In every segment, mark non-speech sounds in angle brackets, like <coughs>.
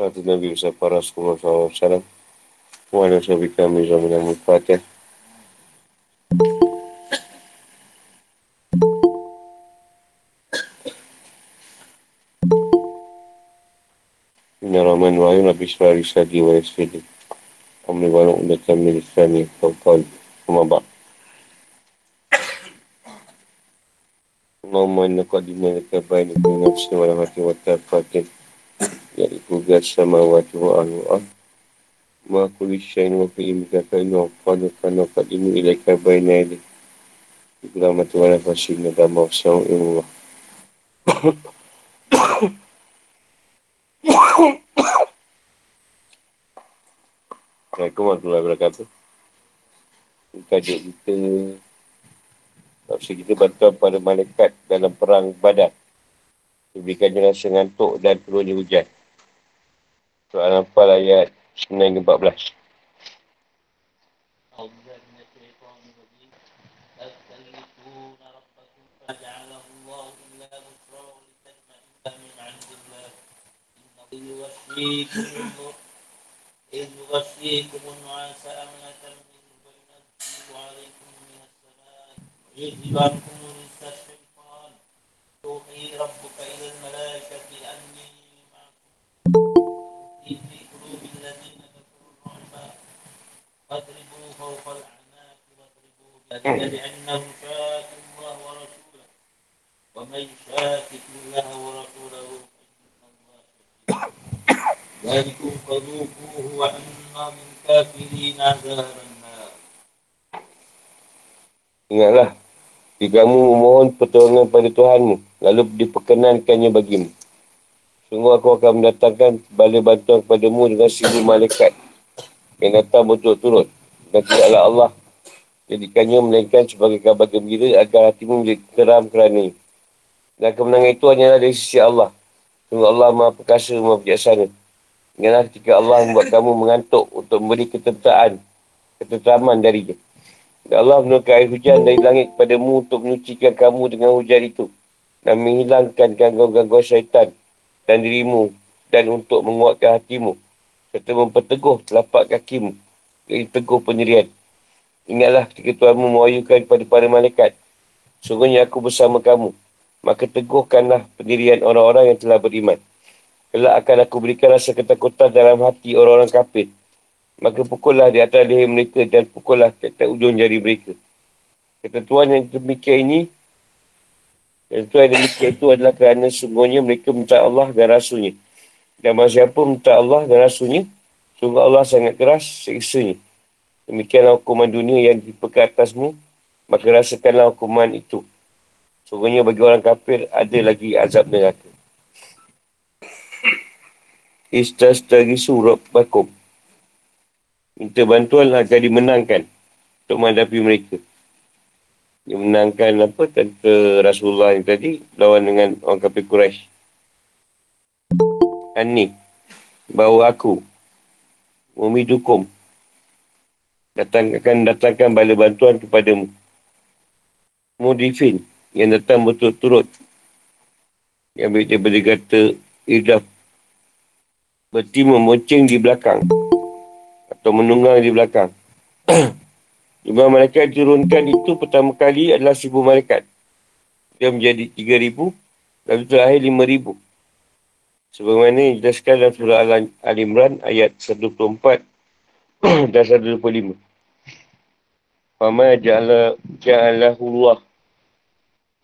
Satu Nabi besar para Rasulullah SAW. Wa ala sahabat kami zaman yang mufatih. Inna rahman wa ayun Nabi wa Yasfidi. Amri wa nuk datang min Islami. Kau kau. Kumabak. Allahumma inna qadimna laka baini kulli nafsin wa lahati wa tafatin. Yaitu gas samawati wa ahlu ah. Ma kulli syain wa fi imika ka inu afadu kana qadimu ilaika baina ili. Ibra mati wa nafasin na dama wa sa'u ilmu Assalamualaikum warahmatullahi wabarakatuh. Kajian kita Maksud kita bantuan pada malaikat dalam perang badan. Diberikannya rasa ngantuk dan turunnya hujan. Soalan Anfal ayat 9 14. إذ يغشيكم النعاس أمنة منه وينزل عليكم من السماء يذهب عنكم رجس الشيطان يوحي ربك إلى الملائكة أني فاضربوا فوق الأعناق واضربوا بذلك لأنهم شاكوا الله ورسوله ومن يشاكك الله ورسوله فإن الله شديد ذلكم فذوقوه وأن للكافرين عذاب النار Ingatlah, jika kamu memohon pertolongan pada Tuhanmu, lalu diperkenankannya bagimu. Sungguh aku akan mendatangkan bala bantuan kepadamu dengan seribu malaikat yang datang berturut-turut. Dan tidaklah Allah jadikannya melainkan sebagai kabar gembira agar hatimu menjadi teram kerana Dan kemenangan itu hanyalah dari sisi Allah. Sungguh Allah maha perkasa, maha bijaksana. Ingatlah ketika Allah membuat kamu mengantuk untuk memberi ketenteraan, ketenteraman darinya. Dan Allah menurunkan air hujan dari langit kepadamu untuk menyucikan kamu dengan hujan itu. Dan menghilangkan gangguan-gangguan syaitan dan dirimu dan untuk menguatkan hatimu. Serta memperteguh telapak kakimu. Jadi teguh pendirian. Ingatlah ketika Tuhanmu mewahyukan kepada para malaikat. Sungguhnya aku bersama kamu. Maka teguhkanlah pendirian orang-orang yang telah beriman. Kelak akan aku berikan rasa ketakutan dalam hati orang-orang kafir. Maka pukullah di atas leher mereka dan pukullah atas ujung jari mereka. Ketentuan yang demikian ini, ketentuan yang demikian itu adalah kerana sungguhnya mereka minta Allah dan Rasulnya. Dan masa siapa minta Allah dan Rasulnya, sungguh Allah sangat keras seksanya. Demikianlah hukuman dunia yang dipekat atasmu, maka rasakanlah hukuman itu. Sungguhnya bagi orang kafir ada lagi azab neraka surat bakum. Minta bantuan agar dimenangkan untuk menghadapi mereka. Dia menangkan apa tentera Rasulullah yang tadi lawan dengan orang kafir Quraisy. Ani bawa aku memidukum datang akan datangkan bala bantuan kepadamu. Mudifin yang datang betul-turut yang daripada kata idaf Berarti memoncing di belakang. Atau menunggang di belakang. <clears throat> Jumlah malaikat diturunkan itu pertama kali adalah seribu malaikat. Dia menjadi tiga ribu. Lalu terakhir lima ribu. Sebagaimana dijelaskan dalam surah Al-Imran ayat 124 <clears throat> dan 125. Fama ja'ala ja'alahullah.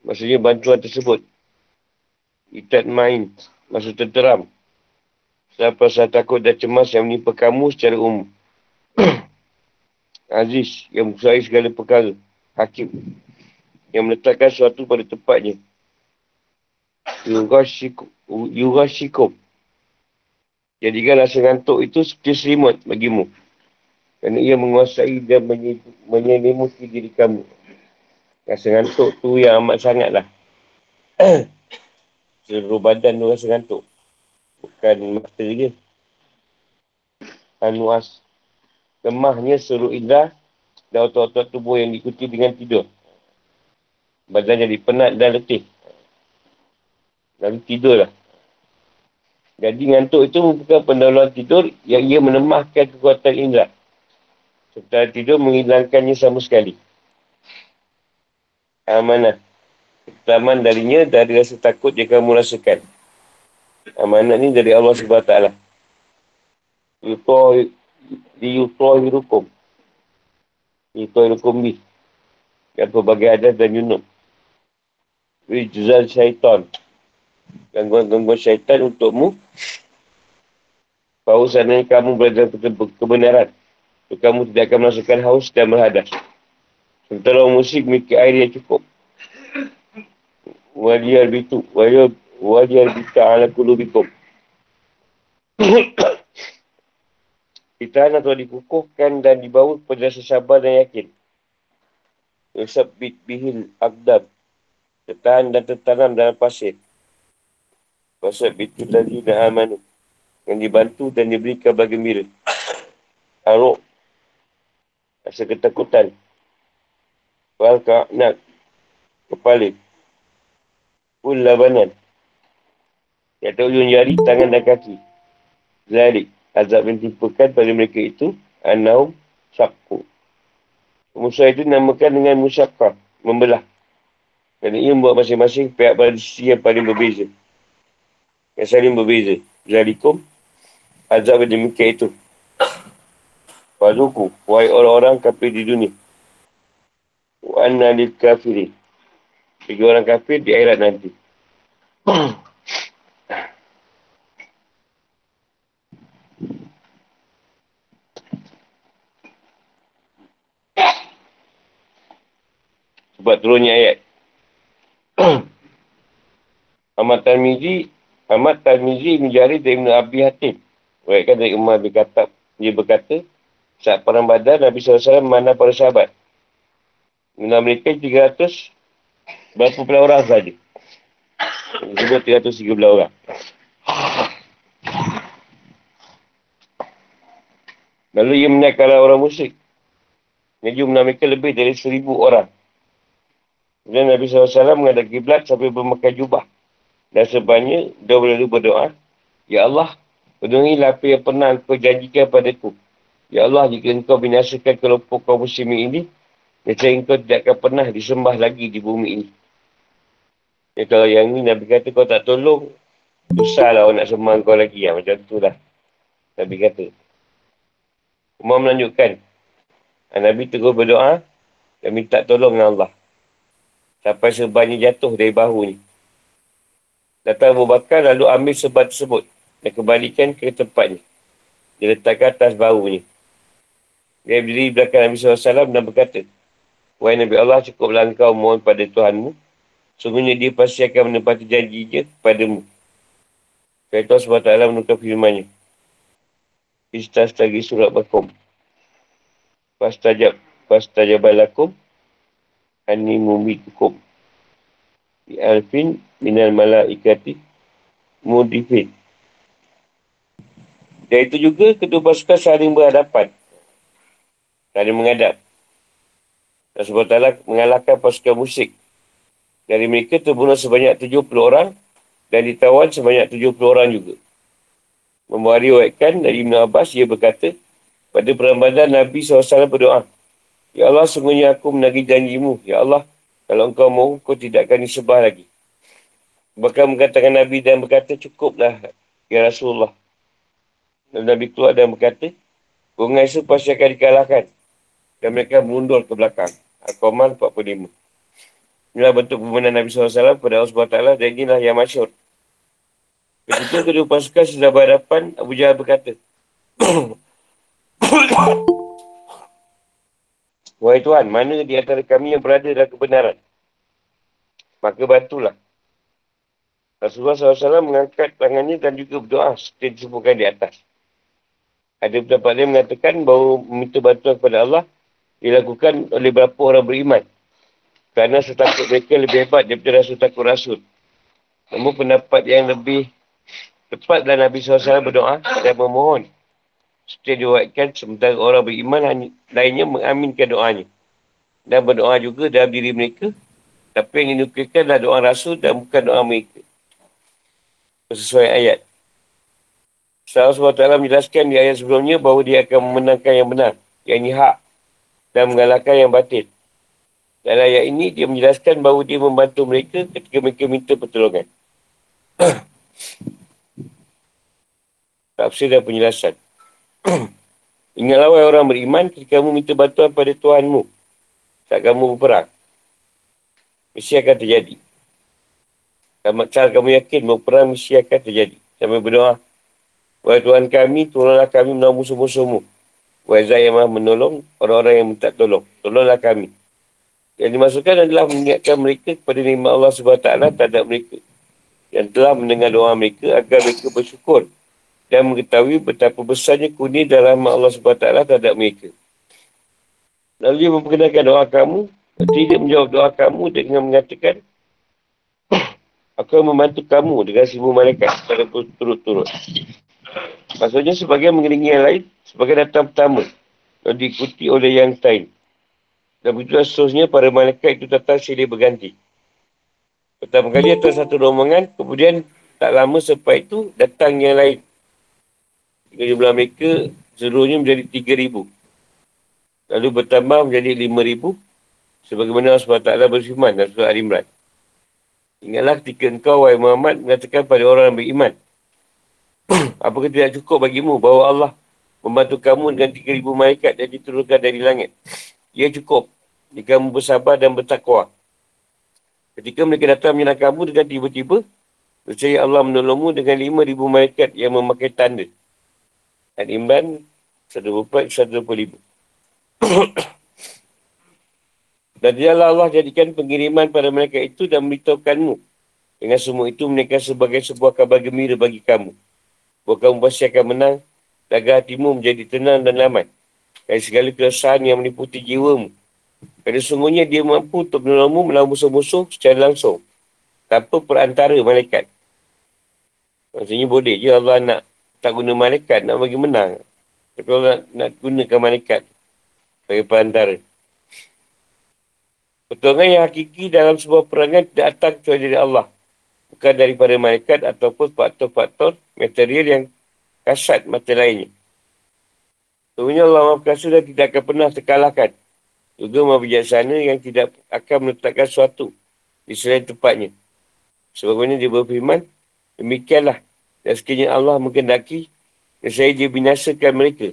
Maksudnya bantuan tersebut. Itat main. Maksud terteram. Siapa rasa takut dan cemas yang menimpa kamu secara umum. <clears throat> Aziz yang menguasai segala perkara. Hakim yang meletakkan sesuatu pada tempatnya. Yurashikum. Jadikan rasa ngantuk itu seperti selimut bagimu. Kerana ia menguasai dan menyelimuti diri kamu. Rasa ngantuk tu yang amat sangat lah. <clears throat> Seluruh badan tu rasa ngantuk. Bukan mata je. Anuas. Lemahnya seluruh indera dan otot-otot tubuh yang diikuti dengan tidur. Badan jadi penat dan letih. Lalu tidurlah. Jadi ngantuk itu bukan pendahuluan tidur yang ia menemahkan kekuatan indera. Setelah tidur menghilangkannya sama sekali. Amanah. Pertamaan darinya dari rasa takut yang kamu rasakan. Amanah ni dari Allah SWT. Liyutohirukum. Liyutohirukum bi. Yang pelbagai adas dan yunuk. Rijzal syaitan. Gangguan-gangguan syaitan untukmu. Bahawa sana kamu berada dalam kebenaran. Kamu tidak akan merasakan haus dan berhadas. Sementara orang musyrik memiliki air yang cukup. Waliyar bitu. Waliyar bitu ala kulubikum. Ditahan <coughs> atau dikukuhkan dan dibawa kepada rasa sabar dan yakin. Yusabbit bihil akdab. Tertahan dan tertanam dalam pasir. Pasal bitu lagi dan amanu. Yang dibantu dan diberi kabar gembira. Aruk. Rasa ketakutan. Wal ka'nak. Kepala. Pun labanan. Yang tak ujung jari, tangan dan kaki. Zalik. Azab yang tipukan pada mereka itu. Anaum syakku. Musa itu namakan dengan musyakah. Membelah. Kerana ia membuat masing-masing pihak pada sisi yang paling berbeza. Yang saling berbeza. Zalikum. Azab yang demikian itu. Fazuku. Wahai orang-orang kafir di dunia wa anna lil kafirin. Bagi orang kafir di akhirat nanti. Sebab turunnya ayat. <coughs> Ahmad Tarmizi Ahmad Tarmizi dari Ibn Abi Hatim. Waikan dari Umar berkata, dia berkata, saat perang badan Nabi SAW mana para sahabat. Jumlah mereka 300 berapa puluh orang saja. Sebut 313 orang. Lalu ia menaikkan orang musyrik. Yang jumlah mereka lebih dari seribu orang. Dan Nabi SAW menghadap kiblat sampai bermakai jubah. Dan sebanyak dia boleh berdoa. Ya Allah, penuhilah apa yang pernah kau janjikan padaku. Ya Allah, jika engkau binasakan kelompok kaum muslimin ini, Nescaya engkau tidak akan pernah disembah lagi di bumi ini. Ya, kalau yang ni Nabi kata kau tak tolong, susahlah orang nak sembah kau lagi. Ya, macam tu lah. Nabi kata. Umar melanjutkan. Ah, Nabi terus berdoa dan minta tolong dengan Allah. Sampai sebanyak jatuh dari bahu ni. Datang Abu Bakar lalu ambil sebab tersebut dan kembalikan ke tempatnya. Dia letakkan atas bahu ni. Dia berdiri belakang Nabi SAW dan berkata, Wahai Nabi Allah, cukuplah engkau mohon pada Tuhanmu. Sungguhnya dia pasti akan menepati janjinya kepadamu. Kata SWT menukar firmannya. Istas lagi surat bakum. Pastajab. Pastajabalakum. Ani mumitukum. Alfin minal malaikati mudifin. Dan itu juga kedua pasukan saling berhadapan. Saling menghadap. Dan sebab mengalahkan pasukan musik. Dari mereka terbunuh sebanyak 70 orang dan ditawan sebanyak 70 orang juga. Membawa riwayatkan dari Ibn Abbas, ia berkata, pada perambadan Nabi SAW berdoa, Ya Allah, sungguhnya aku menagih janjimu. Ya Allah, kalau engkau mahu, kau tidak akan disebah lagi. Bahkan mengatakan Nabi dan berkata, cukuplah, Ya Rasulullah. Dan Nabi keluar dan berkata, Bunga itu pasti akan dikalahkan. Dan mereka mundur ke belakang. Al-Qamar 45. Inilah bentuk pemenang Nabi SAW kepada Allah SWT dan inilah yang masyur. Ketika kedua pasukan sudah berhadapan, Abu Jahal berkata, Wahai Tuhan, mana di antara kami yang berada dalam kebenaran? Maka bantulah. Rasulullah SAW mengangkat tangannya dan juga berdoa seperti disebutkan di atas. Ada pendapat dia mengatakan bahawa meminta bantuan kepada Allah dilakukan oleh beberapa orang beriman. Kerana rasa takut mereka lebih hebat daripada rasa takut rasul. Namun pendapat yang lebih tepat dalam Nabi SAW berdoa dan memohon. Seperti diwakilkan sementara orang beriman lainnya mengaminkan doanya. Dan berdoa juga dalam diri mereka. Tapi yang dinukirkan adalah doa rasul dan bukan doa mereka. Sesuai ayat. Allah SWT menjelaskan di ayat sebelumnya bahawa dia akan memenangkan yang benar. Yang ini hak. Dan mengalahkan yang batin. Dalam ayat ini, dia menjelaskan bahawa dia membantu mereka ketika mereka minta pertolongan. <coughs> Tafsir dan penjelasan. <clears throat> Ingatlah wahai orang beriman ketika kamu minta bantuan pada Tuhanmu. Tak kamu berperang. Mesti akan terjadi. Cara kamu yakin berperang mesti akan terjadi. Sampai berdoa. Wahai Tuhan kami, tolonglah kami menolong musuh-musuhmu. Wahai Zat yang maha menolong orang-orang yang minta tolong. Tolonglah kami. Yang dimasukkan adalah mengingatkan mereka kepada nikmat Allah SWT terhadap mereka. Yang telah mendengar doa mereka agar mereka bersyukur dan mengetahui betapa besarnya kuni dalam Allah SWT terhadap mereka. Lalu dia memperkenalkan doa kamu, tidak menjawab doa kamu dengan mengatakan, aku membantu kamu dengan seribu malaikat secara turut-turut. Maksudnya sebagai mengiringi yang lain, sebagai datang pertama, dan diikuti oleh yang lain. Dan begitu seterusnya, para malaikat itu datang silih berganti. Pertama kali datang satu rombongan, kemudian tak lama selepas itu datang yang lain jumlah mereka seluruhnya menjadi 3,000. Lalu bertambah menjadi 5,000 sebagaimana Allah SWT berfirman dalam surah Al-Imran. Ingatlah ketika engkau, wahai Muhammad, mengatakan pada orang yang beriman. <clears throat> Apakah tidak cukup bagimu bahawa Allah membantu kamu dengan 3,000 malaikat yang diturunkan dari langit? Ia cukup jika kamu bersabar dan bertakwa. Ketika mereka datang menyerang kamu dengan tiba-tiba, percaya Allah menolongmu dengan 5,000 malaikat yang memakai tanda. Al-Imran 124, 125. dan dialah Allah jadikan pengiriman pada mereka itu dan memberitahukanmu. Dengan semua itu mereka sebagai sebuah kabar gembira bagi kamu. Bahawa kamu pasti akan menang agar hatimu menjadi tenang dan aman. Dan segala keresahan yang meniputi jiwamu. Kerana sungguhnya dia mampu untuk menolongmu melawan musuh-musuh secara langsung. Tanpa perantara malaikat. Maksudnya boleh je Allah nak tak guna malaikat nak bagi menang. Tapi kalau nak, nak gunakan malaikat sebagai perantara. Pertolongan yang hakiki dalam sebuah perangan tidak datang kecuali dari Allah. Bukan daripada malaikat ataupun faktor-faktor material yang kasat mata lainnya. Sebenarnya Allah Perkasa dan tidak akan pernah terkalahkan. Juga Maha Bijaksana yang tidak akan meletakkan sesuatu di selain tempatnya. Sebabnya dia berfirman, demikianlah dan sekiranya Allah mengendaki, saya dia binasakan mereka.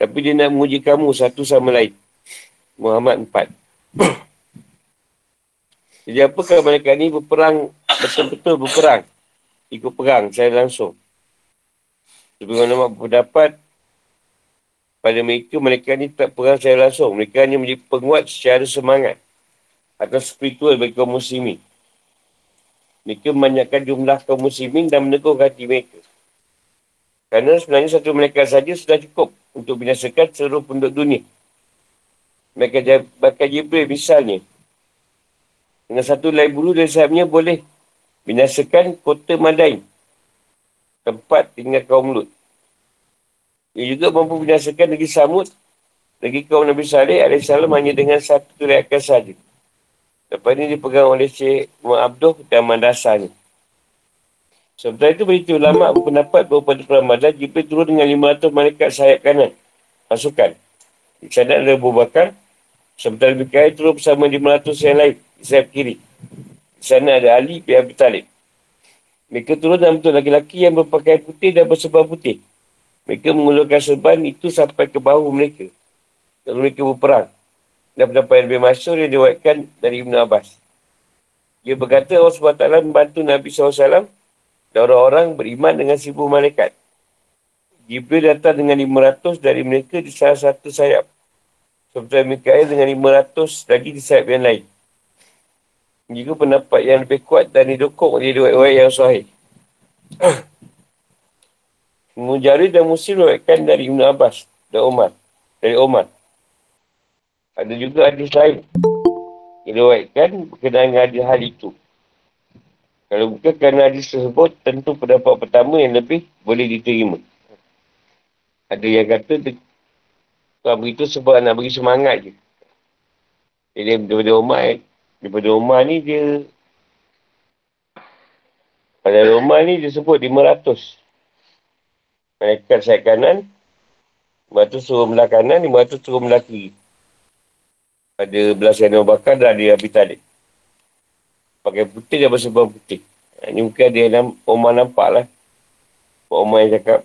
Tapi dia nak menguji kamu satu sama lain. Muhammad 4. <clears throat> Jadi apakah mereka ni berperang, betul-betul berperang. Ikut perang saya langsung. Sebagaimana nama berdapat pada mereka, mereka ni tak perang saya langsung. Mereka hanya menjadi penguat secara semangat atau spiritual bagi kaum muslimin. Mereka membanyakkan jumlah kaum muslimin dan menegur hati mereka. Kerana sebenarnya satu mereka saja sudah cukup untuk binasakan seluruh penduduk dunia. Mereka bakal Jibril misalnya. Dengan satu lain bulu dari sahabnya boleh binasakan kota Madain. Tempat tinggal kaum Lut. Ia juga mampu binasakan negeri Samud. Negeri kaum Nabi Saleh AS hanya dengan satu reakan saja. Lepas ini dipegang oleh Syekh Muhammad Abduh dan Madrasah ni. Sementara itu berita ulama berpendapat bahawa pada Badar Jibril turun dengan 500 malaikat sayap kanan. Pasukan. Di sana ada Bakar. Sementara lebih kaya turun bersama 500 yang lain. Sayap kiri. Di sana ada Ali bin Abi Talib. Mereka turun dalam bentuk laki-laki yang berpakaian putih dan bersebar putih. Mereka mengulurkan serban itu sampai ke bahu mereka. Lalu mereka berperang dan pendapat lebih masyur yang diwakilkan dari Ibn Abbas. Dia berkata Allah SWT membantu Nabi SAW dan orang-orang beriman dengan seribu malaikat. Jibril datang dengan 500 dari mereka di salah satu sayap. Seperti Mikael dengan 500 lagi di sayap yang lain. Juga pendapat yang lebih kuat dan didukung oleh dua yang sahih. <coughs> Mujari dan Muslim diwakilkan dari Ibn Abbas dan Umar. Dari Umar. Ada juga hadis lain. Diriwayatkan berkenaan dengan hadis hal itu. Kalau bukan kerana hadis tersebut, tentu pendapat pertama yang lebih boleh diterima. Ada yang kata, Tuhan beritahu sebab nak bagi semangat je. Jadi daripada Umar, eh, daripada Umar ni dia, pada Umar ni dia sebut 500. Malaikat sayap kanan. Lepas tu suruh belah kanan. Lepas tu suruh belah kiri. Pada belah Sayyidina Bakar dan dia Abi Talib. Pakai putih dia bersebab putih. Ini mungkin dia nam, Omar nampak lah. Omar yang cakap.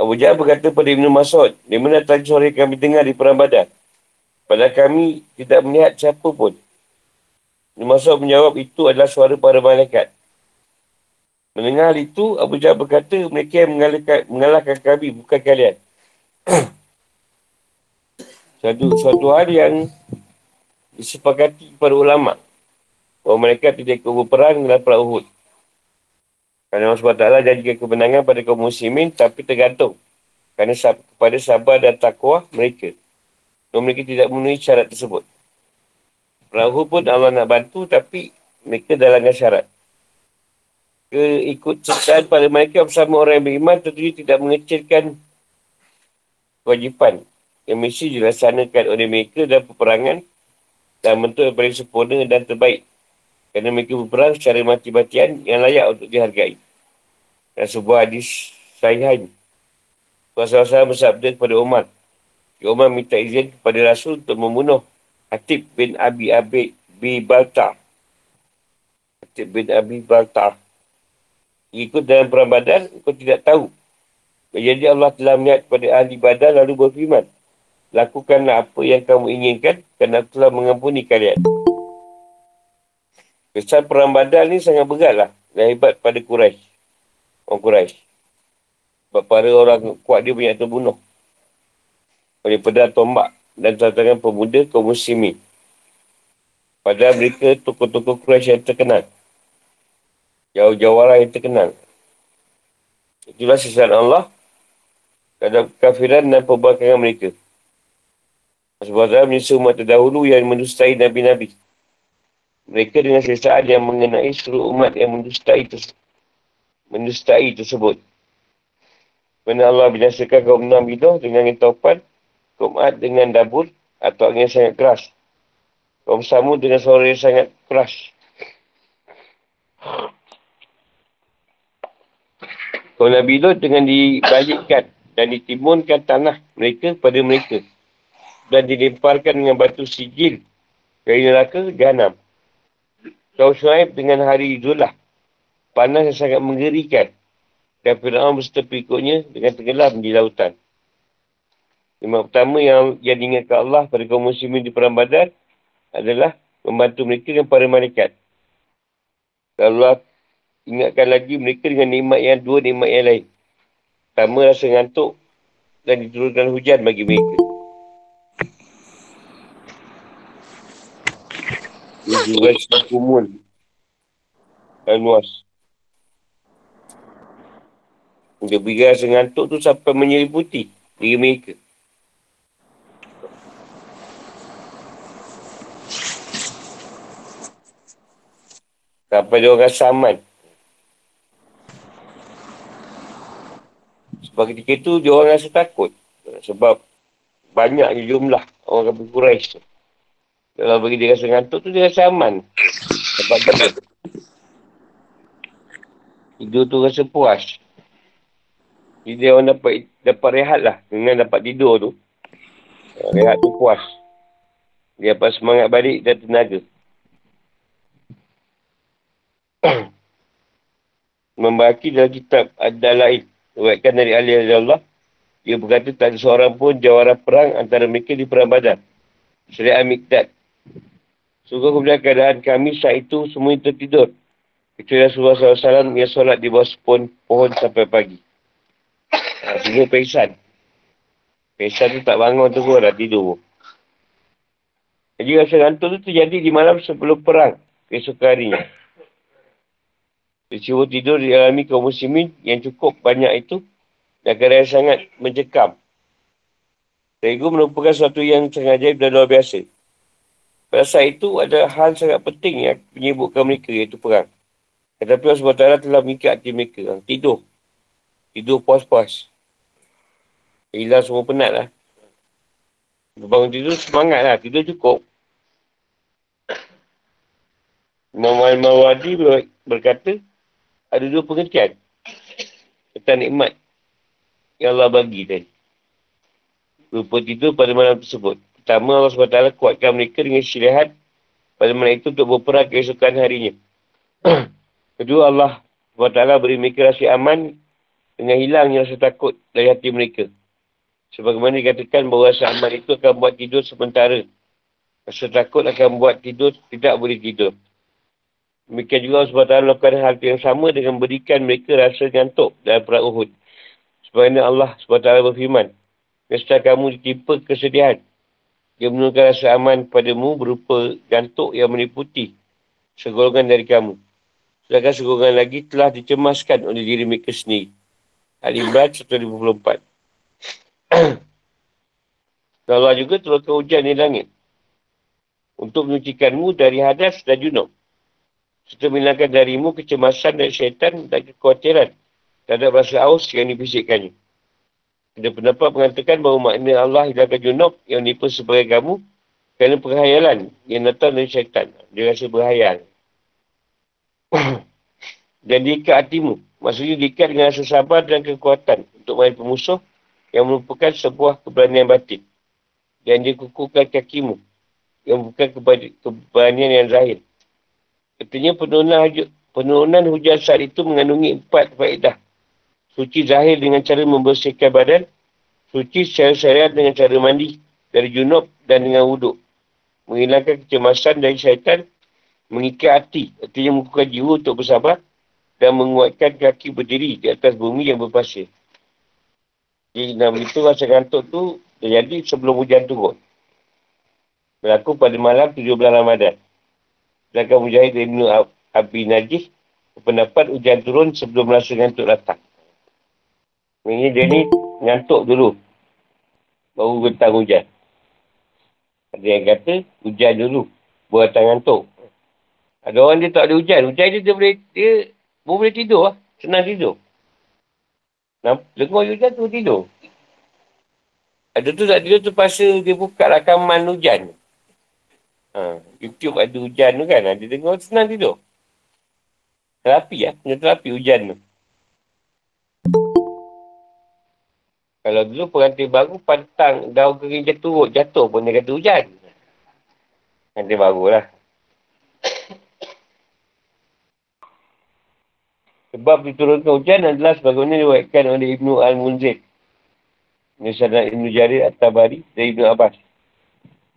Abu Jahal berkata pada Ibn Mas'ud. Di mana tadi sore kami dengar di perang badan. Padahal kami tidak melihat siapa pun. Ibn Mas'ud menjawab itu adalah suara para malaikat. Mendengar itu, Abu Jahal berkata mereka yang mengalahkan, mengalahkan kami, bukan kalian. <clears throat> suatu, suatu hal yang disepakati para ulama' bahawa mereka tidak ikut berperang dalam perang Uhud. Kerana Allah SWT janjikan kemenangan pada kaum muslimin tapi tergantung. Kerana sab- kepada sabar dan takwa mereka. Dan mereka tidak memenuhi syarat tersebut. Perang Uhud pun Allah nak bantu tapi mereka dalangkan syarat. Keikut sertaan pada mereka bersama orang yang beriman tentunya tidak mengecilkan kewajipan yang mesti dilaksanakan oleh mereka dalam peperangan dan bentuk yang paling sempurna dan terbaik kerana mereka berperang secara mati-matian yang layak untuk dihargai. Dan sebuah hadis sahihan. Rasulullah bersabda kepada Umar. Umar minta izin kepada Rasul untuk membunuh Hatib bin Abi Abi bin Balta. Hatib bin Abi Balta. Ikut dalam perang badan, kau tidak tahu. Jadi Allah telah melihat kepada ahli badan lalu berfirman. Lakukanlah apa yang kamu inginkan kerana aku telah mengampuni kalian. Kesan perang badal ni sangat berat lah. Dan hebat pada Quraisy. Orang Quraisy. Sebab para orang kuat dia banyak terbunuh. Oleh pedang tombak dan tantangan pemuda kaum muslimin. Padahal mereka tokoh-tokoh Quraisy yang terkenal. Jauh-jauh yang terkenal. Itulah sisaan Allah terhadap kafiran dan pembangkangan mereka. Sebab menyesal umat terdahulu yang mendustai Nabi-Nabi mereka dengan sesaan yang mengenai seluruh umat yang mendustai tersebut. Mendustai tersebut. Kerana Allah binasakan kaum Nabi Nuh dengan intopan, kaum Ad dengan dabur atau angin sangat keras. Kaum Samu dengan suara yang sangat keras. Kaum Nabi Nuh dengan dibalikkan dan ditimbunkan tanah mereka pada mereka. Dan dilemparkan dengan batu sijil dari neraka Gahnam. Kaum Shu'aib dengan hari Zulah. Panas yang sangat menggerikan. Dan Fir'aun berserta pengikutnya dengan tenggelam di lautan. Lima pertama yang, yang diingatkan Allah pada kaum muslimin di Perang Badar adalah membantu mereka dengan para malaikat. Allah ingatkan lagi mereka dengan nikmat yang dua nikmat yang lain. Pertama rasa ngantuk dan diturunkan hujan bagi mereka. Juga kumun dan luas. Dia beri rasa ngantuk tu sampai menyeliputi diri mereka. Sampai dia orang rasa aman. Sebab ketika tu dia orang rasa takut. Sebab banyak jumlah orang kafir Quraisy tu. Kalau bagi dia rasa ngantuk tu dia rasa aman. Dapat tidur. Tidur tu rasa puas. Jadi dia orang dapat, dapat rehat lah. Dengan dapat tidur tu. Rehat tu puas. Dia dapat semangat balik dan tenaga. <clears throat> Membaki dalam kitab Ad-Dalaid. Buatkan dari Ali Allah. Dia berkata tak ada seorang pun jawara perang antara mereka di perang badan. Syariat Mikdad. Sungguh kemudian keadaan kami saat itu semua tertidur. Kecuali Rasulullah SAW yang solat di bawah sepon pohon sampai pagi. Ha, semua pesan. Pesan tu tak bangun tu pun dah tidur. Jadi rasa ngantuk tu terjadi di malam sebelum perang. Esok harinya. Peristiwa tidur dialami kaum muslimin yang cukup banyak itu. Dan keadaan sangat mencekam. Ego merupakan sesuatu yang sangat ajaib dan luar biasa. Pada saat itu ada hal sangat penting yang menyebutkan mereka iaitu perang. Tetapi Allah SWT telah mengikat hati mereka. Tidur. Tidur puas-puas. Hilang semua penat lah. Bangun tidur semangat lah. Tidur cukup. Imam Al-Mawadi berkata ada dua pengertian. Tentang nikmat yang Allah bagi tadi. Rupa tidur pada malam tersebut. Pertama, Allah SWT kuatkan mereka dengan istirahat pada malam itu untuk berperang keesokan harinya. <clears throat> Kedua, Allah SWT beri mereka rasa aman dengan hilangnya rasa takut dari hati mereka. Sebagaimana dikatakan bahawa rasa aman itu akan buat tidur sementara. Rasa takut akan buat tidur tidak boleh tidur. Demikian juga Allah SWT melakukan hal yang sama dengan berikan mereka rasa ngantuk dalam perang Uhud. Sebagaimana Allah SWT berfirman, Mesti kamu ditimpa kesedihan. Dia menurunkan rasa aman padamu berupa gantuk yang meniputi segolongan dari kamu. Sedangkan segolongan lagi telah dicemaskan oleh diri mereka sendiri. Al-Imran 154. <clears throat> Allah juga turunkan hujan di langit. Untuk menyucikanmu dari hadas dan junub. Serta menghilangkan darimu kecemasan dan syaitan dan kekhawatiran. Terhadap rasa aus yang dipisikkannya. Ada pendapat mengatakan bahawa makna Allah hilangkan junub yang nipu sebagai kamu kerana perhayalan yang datang dari syaitan. Dia rasa berhayal. <coughs> dan diikat hatimu. Maksudnya diikat dengan rasa sabar dan kekuatan untuk main pemusuh yang merupakan sebuah keberanian batin. Dan dia kukuhkan kakimu yang bukan keberanian yang zahir. Katanya penurunan, penurunan hujan saat itu mengandungi empat faedah. Suci zahir dengan cara membersihkan badan. Suci secara syariat dengan cara mandi dari junub dan dengan wuduk. Menghilangkan kecemasan dari syaitan. Mengikat hati. Artinya membuka jiwa untuk bersabar. Dan menguatkan kaki berdiri di atas bumi yang berpasir. Jadi nama itu rasa kantuk tu terjadi sebelum hujan turun. Berlaku pada malam 17 Ramadan. Sedangkan Mujahid Ibn Abi Najih berpendapat hujan turun sebelum rasa ngantuk datang. Ini dia ni ngantuk dulu. Baru bentang hujan. Ada yang kata hujan dulu. Buat datang ngantuk. Ada orang dia tak ada hujan. Hujan dia, dia boleh dia boleh tidur lah. Senang tidur. Dengar hujan tu tidur. Ada tu tak tidur tu pasal dia buka rakaman hujan. Ha, YouTube ada hujan tu kan. Dia dengar senang tidur. Terapi lah. Ya? terapi hujan tu. Kalau dulu pengantin baru pantang daun kering jatuh, jatuh pun dia kata hujan. Pengantin baru lah. Sebab diturunkan hujan adalah sebagaimana diwakilkan oleh Ibnu Al-Munzir. Ini sahabat Ibnu Jarir At-Tabari dari Ibnu Abbas.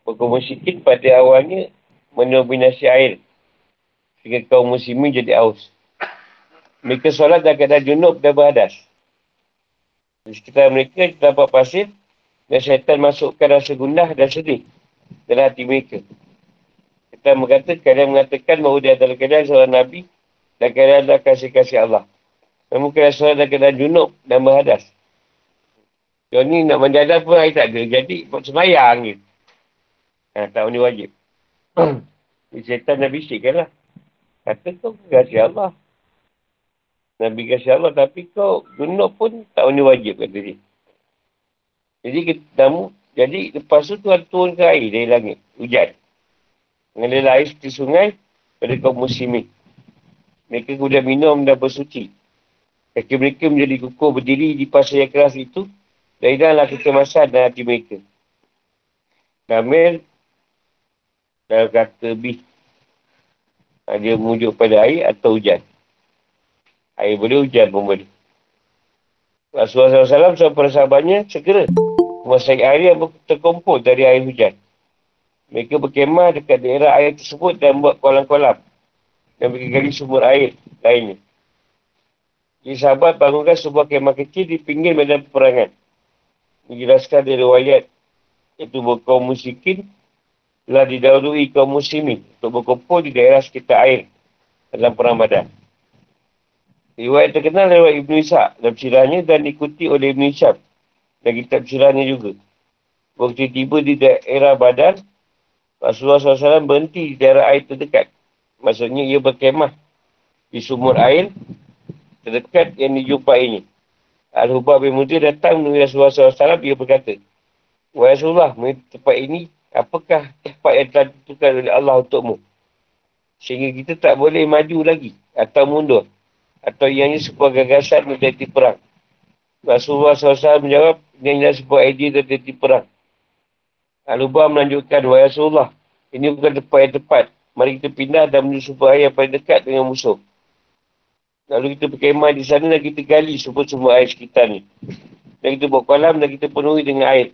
Pokok musyikin pada awalnya menominasi air. Sehingga kaum muslimin jadi aus. Mereka solat dan keadaan junub dan berhadas. Di sekitar mereka terdapat pasir dan syaitan masukkan rasa gundah dan sedih dalam hati mereka. Kita mengatakan, kalian mengatakan bahawa dia adalah keadaan seorang Nabi dan keadaan adalah kasih-kasih Allah. Namun kena solat dan keadaan junub dan berhadas. Yang ni nak menjadah pun air tak ada. Jadi semayang je. Ha, tahun ni wajib. Syaitan dah bisikkan lah. Kata kau kasih Allah. Nabi kasih Allah tapi kau junub pun tahun ni wajib kata dia. Jadi kita jadi lepas tu Tuhan turunkan air dari langit. Hujan. Mengalir air seperti sungai pada kaum muslimin. Mereka kemudian minum dan bersuci. Kaki mereka menjadi kukuh berdiri di pasal yang keras itu. Dan hilanglah kekemasan dalam hati mereka. Namil dalam kata bih. Dia merujuk pada air atau hujan. Air boleh, hujan pun boleh. Rasulullah SAW sama para sahabatnya segera menguasai air yang terkumpul dari air hujan. Mereka berkemah dekat daerah air tersebut dan buat kolam-kolam dan berkali sumur air lainnya. Jadi sahabat bangunkan sebuah kemah kecil di pinggir medan peperangan. Dijelaskan dari riwayat itu kaum musyikin telah didahului kaum muslimin untuk berkumpul di daerah sekitar air dalam perang badan. Riwayat terkenal lewat Ibn Ishaq dalam sirahnya dan diikuti oleh Ibn Ishaq dan kitab sirahnya juga. Waktu tiba di daerah badan, Rasulullah SAW berhenti di daerah air terdekat Maksudnya ia berkemah di sumur air terdekat yang dijumpai ini. Al-Hubab bin Mudir datang menemui Rasulullah SAW. Dia berkata, Wahai Rasulullah, tempat ini, apakah tempat yang telah ditentukan oleh Allah untukmu? Sehingga kita tak boleh maju lagi atau mundur. Atau ianya sebuah gagasan menjadi perang. Rasulullah SAW menjawab, Inilah sebuah idea dan titik perang. Al-Ubah melanjutkan, Wahai Rasulullah, ini bukan tempat yang tepat. Mari kita pindah dan menuju sebuah air yang paling dekat dengan musuh. Lalu kita berkemah di sana dan kita gali semua-semua air sekitar ni. Dan kita buat kolam dan kita penuhi dengan air.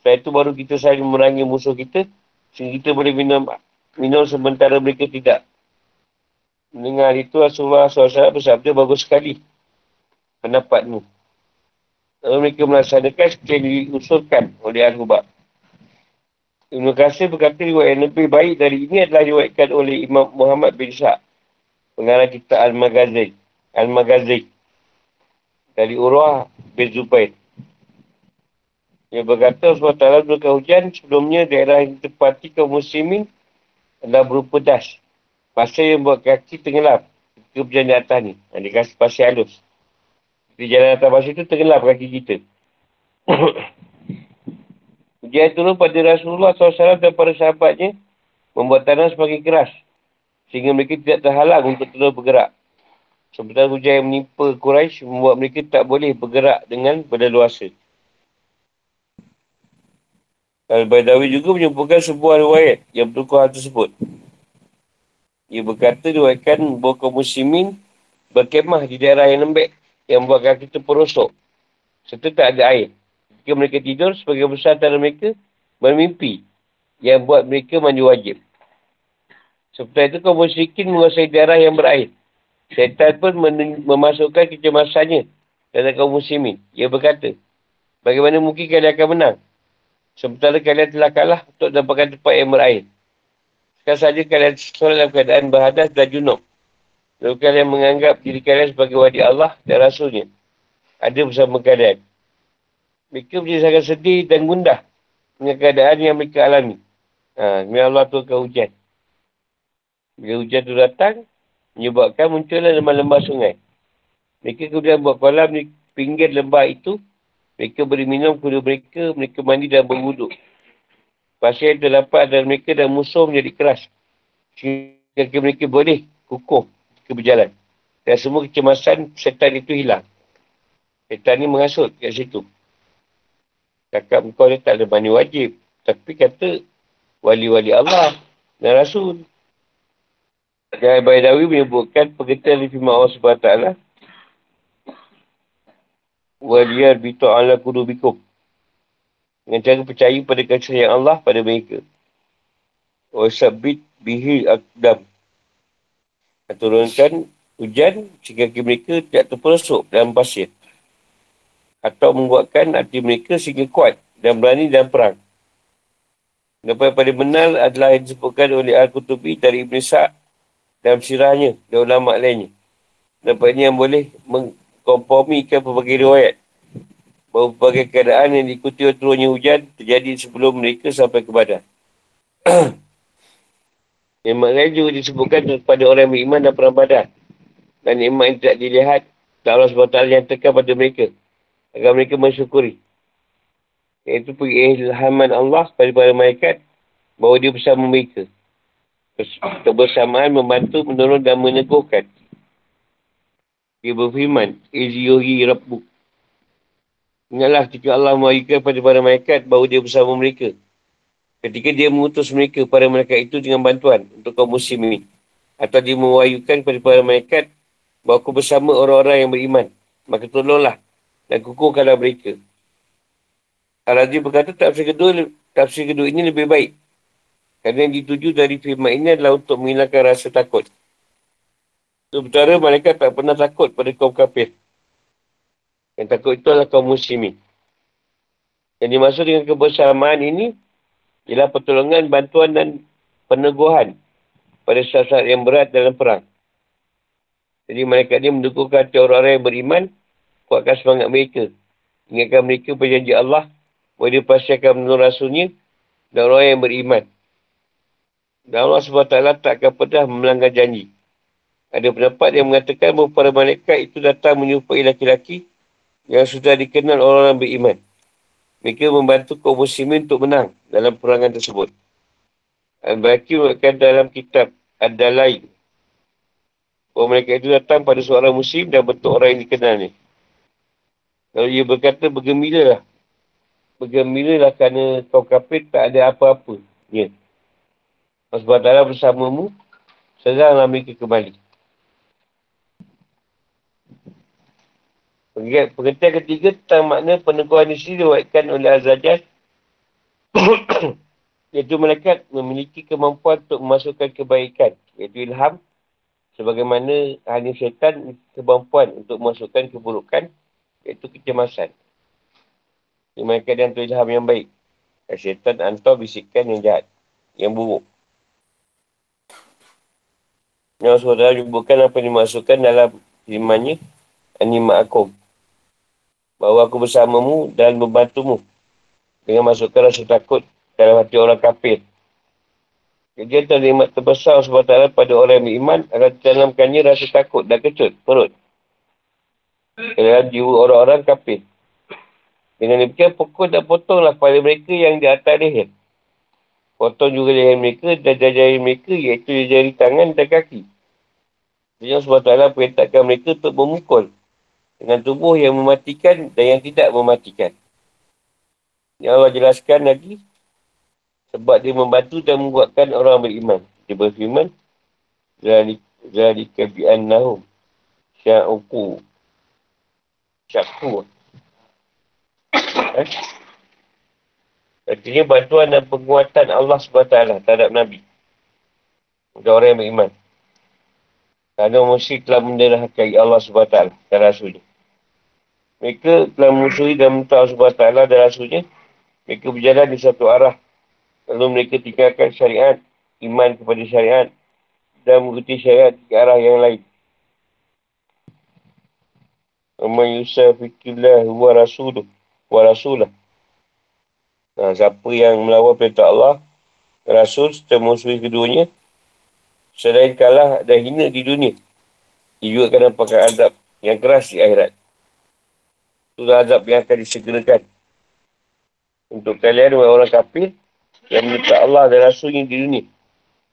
Setelah itu baru kita saling merangi musuh kita. Sehingga kita boleh minum minum sementara mereka tidak. Mendengar itu Rasulullah SAW bersabda bagus sekali pendapatmu. Lalu mereka melaksanakan seperti yang diusulkan oleh Al-Hubab. Ibn Qasir berkata riwayat yang lebih baik dari ini adalah riwayatkan oleh Imam Muhammad bin Sa'ad. Pengarah kita Al-Maghazi. Al-Maghazi. Dari Urwah bin Zubair. Dia berkata SWT berkata hujan sebelumnya daerah yang tepati kaum muslimin adalah berupa das. Pasir yang buat kaki tenggelam. Ke berjalan di atas ni. Dia kasih pasir halus. Di jalan atas pasir tu tenggelam kaki kita. <coughs> Dia turun pada Rasulullah SAW dan para sahabatnya membuat tanah semakin keras. Sehingga mereka tidak terhalang untuk terus bergerak. Sebenarnya hujan yang menimpa Quraisy membuat mereka tak boleh bergerak dengan berleluasa. Al-Badawi juga menyebutkan sebuah riwayat yang bertukar hal tersebut. Ia berkata riwayatkan bahawa kaum muslimin berkemah di daerah yang lembek yang membuatkan kita perosok serta tak ada air. Ketika mereka tidur, sebagai besar antara mereka bermimpi yang buat mereka mandi wajib. Seperti itu, kaum musyrikin menguasai darah yang berair. Syaitan pun memasukkan kecemasannya dalam kaum muslimin. Ia berkata, bagaimana mungkin kalian akan menang? Sementara kalian telah kalah untuk dapatkan tempat yang berair. Sekarang saja kalian solat dalam keadaan berhadas dan junub. Lalu kalian menganggap diri kalian sebagai wadi Allah dan Rasulnya. Ada bersama kalian. Mereka menjadi sangat sedih dan gundah dengan keadaan yang mereka alami. Ha, Demi Allah tu ke hujan. Bila hujan tu datang, menyebabkan muncullah lembah-lembah sungai. Mereka kemudian buat kolam di pinggir lembah itu. Mereka beri minum kepada mereka, mereka mandi dan berwuduk. Pasien yang terdapat adalah mereka dan musuh menjadi keras. Sehingga mereka boleh kukuh ke berjalan. Dan semua kecemasan setan itu hilang. Setan ni mengasut kat situ. Cakap kau ni tak ada mani wajib. Tapi kata wali-wali Allah dan Rasul. Dan Baidawi menyebutkan pengertian di firman Allah SWT. Waliyar bitu ala kudubikum. Dengan cara percaya pada kasih yang Allah pada mereka. Wasabit bihi akdam. Turunkan hujan sehingga mereka tidak terperosok dalam pasir atau membuatkan hati mereka sehingga kuat dan berani dalam perang. Dapat pada benar adalah yang disebutkan oleh Al-Qutubi dari Ibn Sa'ad dalam sirahnya dan ulama lainnya. Dapat ini yang boleh mengkompromikan berbagai riwayat. Bahawa berbagai keadaan yang diikuti turunnya hujan terjadi sebelum mereka sampai ke badan. <clears throat> Nikmat lain juga disebutkan kepada orang beriman dan perang badan. Dan nikmat yang tidak dilihat, tak Allah SWT yang tekan pada mereka agar mereka mensyukuri. Iaitu ilhaman Allah kepada para malaikat bahawa dia bersama mereka. Kebersamaan membantu, menurun dan meneguhkan. Dia berfirman, Iziyuhi Rabbu. Ingatlah ketika Allah mewahyukan kepada para malaikat bahawa dia bersama mereka. Ketika dia mengutus mereka, para malaikat itu dengan bantuan untuk kaum muslimin. Atau dia mewahyukan kepada para malaikat bahawa aku bersama orang-orang yang beriman. Maka tolonglah dan kukuhkanlah mereka. Al-Azim berkata tafsir kedua, tafsir kedua ini lebih baik. Kerana yang dituju dari firman ini adalah untuk menghilangkan rasa takut. Sementara mereka tak pernah takut pada kaum kafir. Yang takut itu adalah kaum muslimin. Yang dimaksud dengan kebersamaan ini ialah pertolongan, bantuan dan peneguhan pada saat-saat yang berat dalam perang. Jadi mereka ini mendukung hati orang-orang yang beriman kuatkan semangat mereka. Ingatkan mereka berjanji Allah bahawa dia pasti akan menurut rasulnya dan orang yang beriman. Dan Allah SWT tak akan pernah melanggar janji. Ada pendapat yang mengatakan bahawa para malaikat itu datang menyupai laki-laki yang sudah dikenal orang-orang beriman. Mereka membantu kaum muslimin untuk menang dalam perangan tersebut. Al-Baqi mengatakan dalam kitab Ad-Dalai bahawa mereka itu datang pada seorang muslim dan bentuk orang yang dikenal ni. Lalu ia berkata, bergembiralah. Bergembiralah kerana kau kafir tak ada apa-apa. Ya. Allah SWT bersamamu, seranglah mereka kembali. Pengertian ketiga tentang makna peneguhan isi diwakilkan oleh Azajat <coughs> iaitu malaikat memiliki kemampuan untuk memasukkan kebaikan iaitu ilham sebagaimana hanya syaitan kemampuan untuk memasukkan keburukan iaitu kecemasan. Malaikat yang ilham yang baik. Dan syaitan hantar bisikan yang jahat yang buruk. Yang saudara menyebutkan apa yang dimasukkan dalam firmannya? Anima Akum bahawa aku bersamamu dan membantumu dengan masukkan rasa takut dalam hati orang kafir. Jadi antara nikmat terbesar SWT pada orang yang beriman akan ditanamkannya rasa takut dan kecut perut. Dalam jiwa orang-orang kafir. Dengan demikian pukul dan potonglah pada mereka yang di atas leher. Potong juga leher mereka dan jari mereka iaitu jari tangan dan kaki. Jadi Allah SWT perintahkan mereka untuk memukul dengan tubuh yang mematikan dan yang tidak mematikan. Yang Allah jelaskan lagi, sebab dia membantu dan membuatkan orang beriman. Dia berfirman, Zali kabi'an nahum, sya'uku, sya'ku. Eh? Artinya bantuan dan penguatan Allah SWT terhadap Nabi. Untuk orang yang beriman. Kerana musyrik telah menderhakai Allah SWT dan Rasulnya. Mereka telah memusuhi dan mentah Allah SWT dan Rasulnya. Mereka berjalan di satu arah. Lalu mereka tinggalkan syariat, iman kepada syariat dan mengikuti syariat ke arah yang lain. Aman yusafikillah wa rasuluh wa rasulah. Nah, siapa yang melawan perintah Allah, Rasul, serta musuhi keduanya, Selain kalah dan hina di dunia. Dia juga akan dapatkan azab yang keras di akhirat. Itulah azab yang akan disegerakan. Untuk kalian orang kafir yang minta Allah dan Rasulnya di dunia.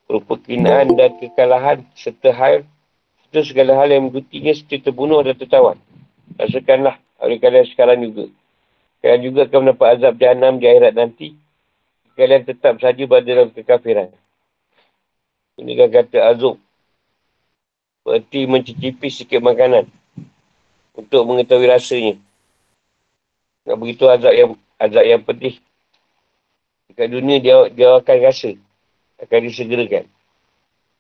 Berupa kinaan dan kekalahan serta hal serta segala hal yang mengikutinya seperti terbunuh dan tertawan. Rasakanlah oleh kalian sekarang juga. Kalian juga akan mendapat azab jahannam di akhirat nanti. Kalian tetap saja berada dalam kekafiran. Ini kan kata azub. Berarti mencicipi sikit makanan. Untuk mengetahui rasanya. Tak begitu azab yang azab yang pedih. Dekat dunia dia, dia akan rasa. Akan disegerakan.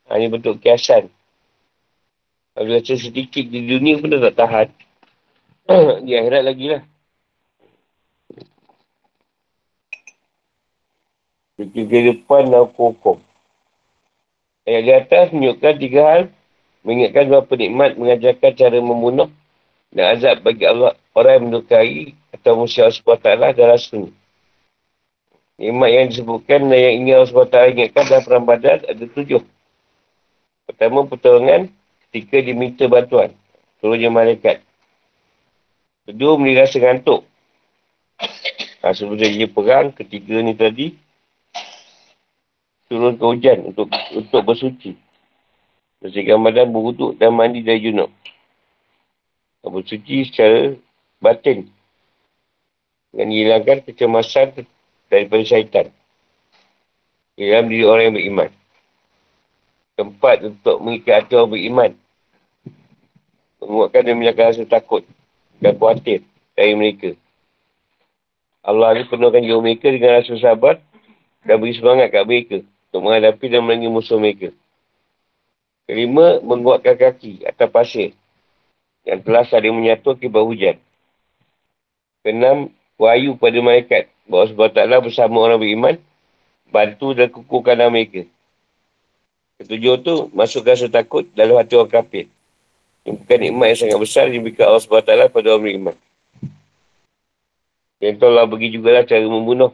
Ha, ini bentuk kiasan. Kalau rasa sedikit di dunia pun dah tak tahan. <clears throat> di akhirat lagi lah. Kehidupan dan hukum. Ayat di atas menunjukkan tiga hal. Mengingatkan dua penikmat mengajarkan cara membunuh dan azab bagi Allah orang yang menukai atau musyawah SWT dan Rasul. Nikmat yang disebutkan dan yang ingin Allah SWT ingatkan dalam perang badan ada tujuh. Pertama, pertolongan ketika diminta bantuan. Turunnya malaikat. Kedua, beri rasa ngantuk. Ha, sebelum dia perang, ketiga ni tadi, turun ke hujan untuk untuk bersuci. Bersihkan badan berhuduk dan mandi dari junub. Bersuci secara batin. Dengan hilangkan kecemasan daripada syaitan. Dalam diri orang yang beriman. Tempat untuk mengikat hati orang beriman. Menguatkan dan menyatakan rasa takut dan khawatir dari mereka. Allah ni penuhkan jiwa mereka dengan rasa sabar dan beri semangat kat mereka untuk menghadapi dan melangi musuh mereka. Kelima, menguatkan kaki atas pasir yang telah saling menyatu akibat hujan. Keenam, wahyu pada malaikat bahawa sebab taklah bersama orang beriman bantu dan kukuhkan mereka. Ketujuh tu, masukkan rasa takut dalam hati orang kafir. Ini bukan nikmat yang sangat besar yang diberikan Allah SWT pada orang beriman. Yang tu Allah bagi jugalah cara membunuh.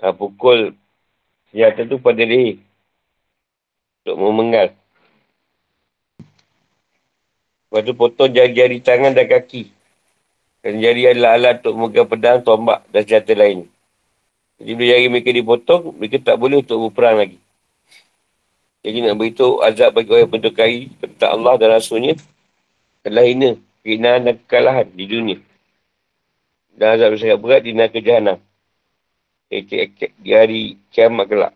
Ha, pukul Senjata tu pada leher. Untuk memenggal. Lepas tu potong jari-jari tangan dan kaki. Dan jari adalah alat untuk memegang pedang, tombak dan senjata lain. Jadi bila jari mereka dipotong, mereka tak boleh untuk berperang lagi. Jadi nak beritahu azab bagi orang yang berdokai tentang Allah dan Rasulnya adalah hina, kehinaan dan kekalahan di dunia. Dan azab sangat berat di neraka jahanam. Di hari kiamat kelak.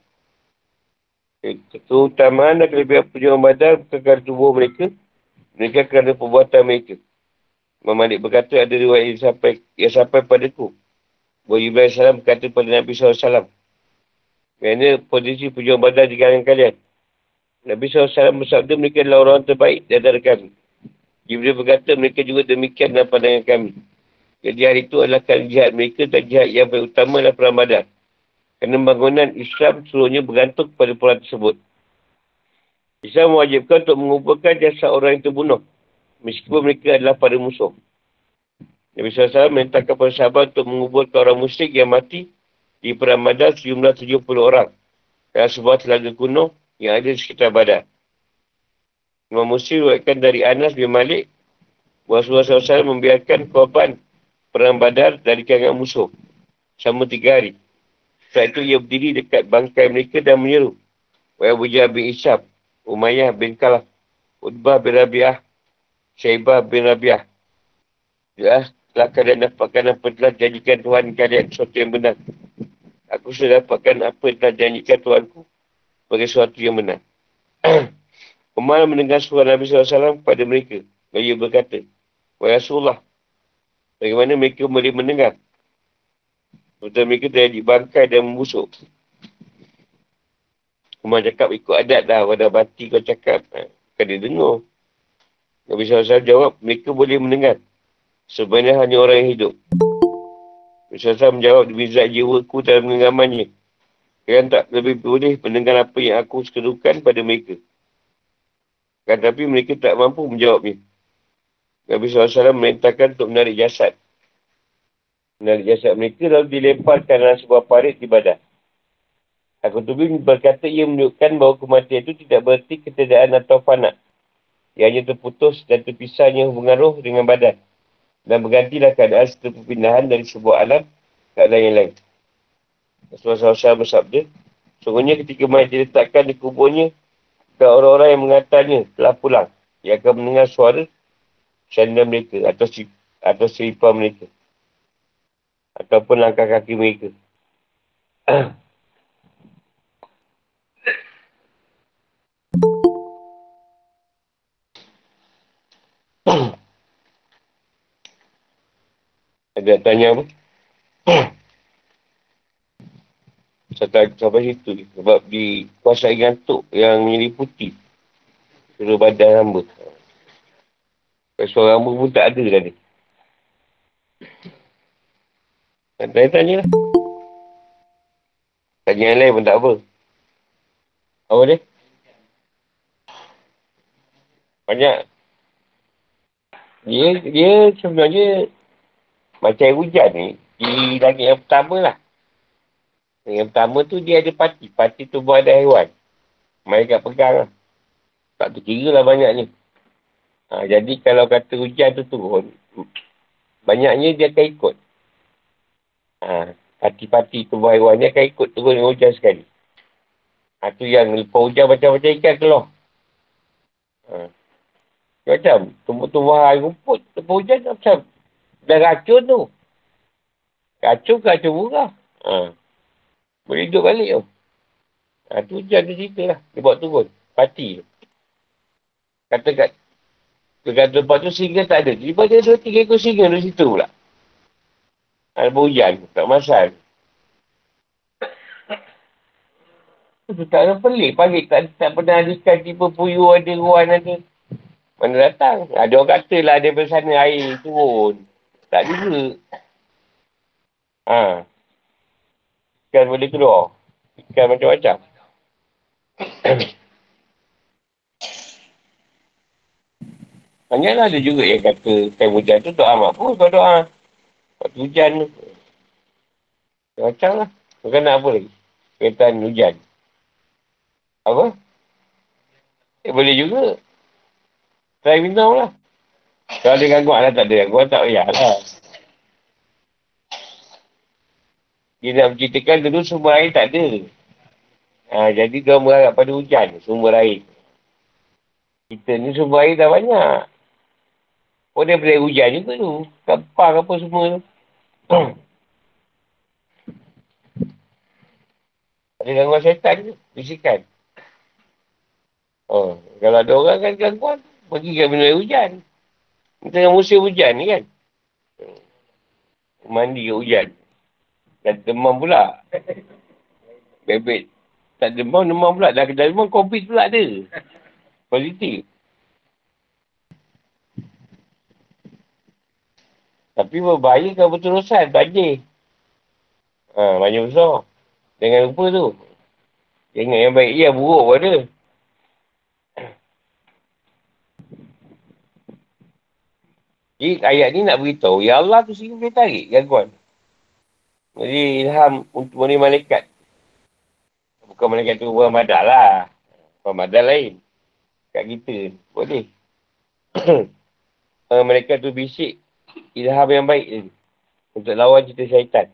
Keutamaan dan kelebihan perjuangan badan kekal tubuh mereka. Mereka kerana perbuatan mereka. Imam Malik berkata ada riwayat yang sampai, yang sampai padaku. Bahawa Ibrahim Salam berkata pada Nabi SAW. Kerana posisi perjuangan badan di kalangan kalian. Nabi SAW bersabda mereka adalah orang terbaik di antara kami. Jibril berkata mereka juga demikian dalam pandangan kami. Jadi hari itu adalah kali jihad mereka dan jihad yang paling utama adalah perang badan. Kerana bangunan Islam seluruhnya bergantung kepada perang tersebut. Islam mewajibkan untuk mengumpulkan jasa orang yang terbunuh. Meskipun mereka adalah para musuh. Nabi SAW menentangkan para sahabat untuk mengumpulkan orang musyrik yang mati di perang badan sejumlah 70 orang. Dalam sebuah telaga kuno yang ada di sekitar badan. Imam buatkan dari Anas bin Malik Rasulullah SAW membiarkan korban perang badar dari kalangan musuh selama tiga hari. Setelah itu ia berdiri dekat bangkai mereka dan menyeru. Wa Abu Jahab bin Isyab, Umayyah bin Kalaf, Utbah bin Rabi'ah, Syaibah bin Rabi'ah. Ya, telah kalian dapatkan apa telah janjikan Tuhan kalian sesuatu yang benar. Aku sudah dapatkan apa yang telah janjikan Tuhanku sebagai sesuatu yang benar. <clears throat> Umar mendengar suara Nabi SAW kepada mereka. Dan ia berkata, Wahai Rasulullah, bagaimana mereka boleh mendengar? Betul mereka terjadi bangkai dan membusuk. Umar cakap ikut adat dah. Wadah bati kau cakap. Kan dia dengar. Nabi SAW jawab, mereka boleh mendengar. Sebenarnya hanya orang yang hidup. Nabi SAW menjawab, demi zat jiwaku dalam genggamannya. Kalian tak lebih boleh mendengar apa yang aku sekedukan pada mereka. Kan, tapi mereka tak mampu menjawabnya. Nabi SAW merintahkan untuk menarik jasad menarik jasad mereka lalu dilemparkan dalam sebuah parit di badan. Aku tubi berkata ia menunjukkan bahawa kematian itu tidak berarti ketiadaan atau fana. Ia hanya terputus dan terpisahnya hubungan roh dengan badan. Dan bergantilah keadaan setelah perpindahan dari sebuah alam ke alam yang lain. Rasulullah SAW bersabda, Sungguhnya ketika mayat diletakkan di kuburnya, ke orang-orang yang mengatanya telah pulang. Ia akan mendengar suara sandal mereka atau, atau seripah mereka ataupun langkah kaki mereka. <coughs> Ada tanya apa? <coughs> Sampai, sampai situ. Sebab di kuasa yang menyeliputi seluruh badan hamba. Suara hamba pun tak ada tadi. Tanya-tanya lah. Tanya yang lain pun tak apa. Apa dia? Banyak. Dia, dia sebenarnya macam hujan ni. Di langit yang pertama lah. Yang pertama tu dia ada pati. Pati tu buat ada haiwan. Mereka pegang lah. Tak terkira lah banyaknya. Ha, jadi kalau kata hujan tu turun. Banyaknya dia akan ikut. Ha, pati-pati tubuh akan ikut turun dengan hujan sekali. Ha, tu yang lepas hujan macam-macam ikan keluar. Ha. Macam tumbuh-tumbuh rumput lepas hujan macam dah racun tu. Racun ke racun murah. Ha. Boleh hidup balik tu. Ha, tu hujan tu cerita lah. Dia buat turun. Pati tu. Kata kat Kata tempat tu singa tak ada. Tiba dia dua tiga ekor singa di situ pula. Ada hujan, tak masal. Itu tak ada pelik. Pelik tak, tak pernah ada sekali tiba puyuh ada, ruan ada. Mana datang? Ada orang kata lah ada sana air turun. Tak juga. Ha. Ikan boleh keluar. Ikan macam-macam. <coughs> Banyaklah ada juga yang kata time hujan tu doa mak pun kau doa. Waktu hujan tu. Macam lah. Bukan nak apa lagi. Kereta hujan. Apa? Eh, boleh juga. Try minum lah. Kalau ada gangguan lah, tak ada gangguan, tak payah lah. Dia nak menceritakan dulu sumber air tak ada. Ha, jadi dia berharap pada hujan, sumber air. Kita ni sumber air dah banyak. Oh dia boleh hujan juga tu. Kepang apa semua tu. <clears throat> Ada gangguan syaitan ke? Bisikan. Oh, kalau ada orang kan gangguan, pergi ke air hujan. Tengah musim hujan ni kan. Mandi ke hujan. Dan demam pula. Bebek. Tak demam, demam pula. Dah kedai demam, COVID pula ada. Positif. Tapi berbahaya kalau berterusan. Banjir. Ha, banjir besar. Jangan lupa tu. Jangan yang baik dia, buruk pun ada. Jadi ayat ni nak beritahu, Ya Allah tu sendiri boleh tarik gangguan. Jadi ilham untuk mana malaikat. Bukan malaikat tu bukan madal lah. Bukan madal lain. Kat kita. Boleh. <clears throat> malaikat tu bisik ilham yang baik Untuk lawan cerita syaitan.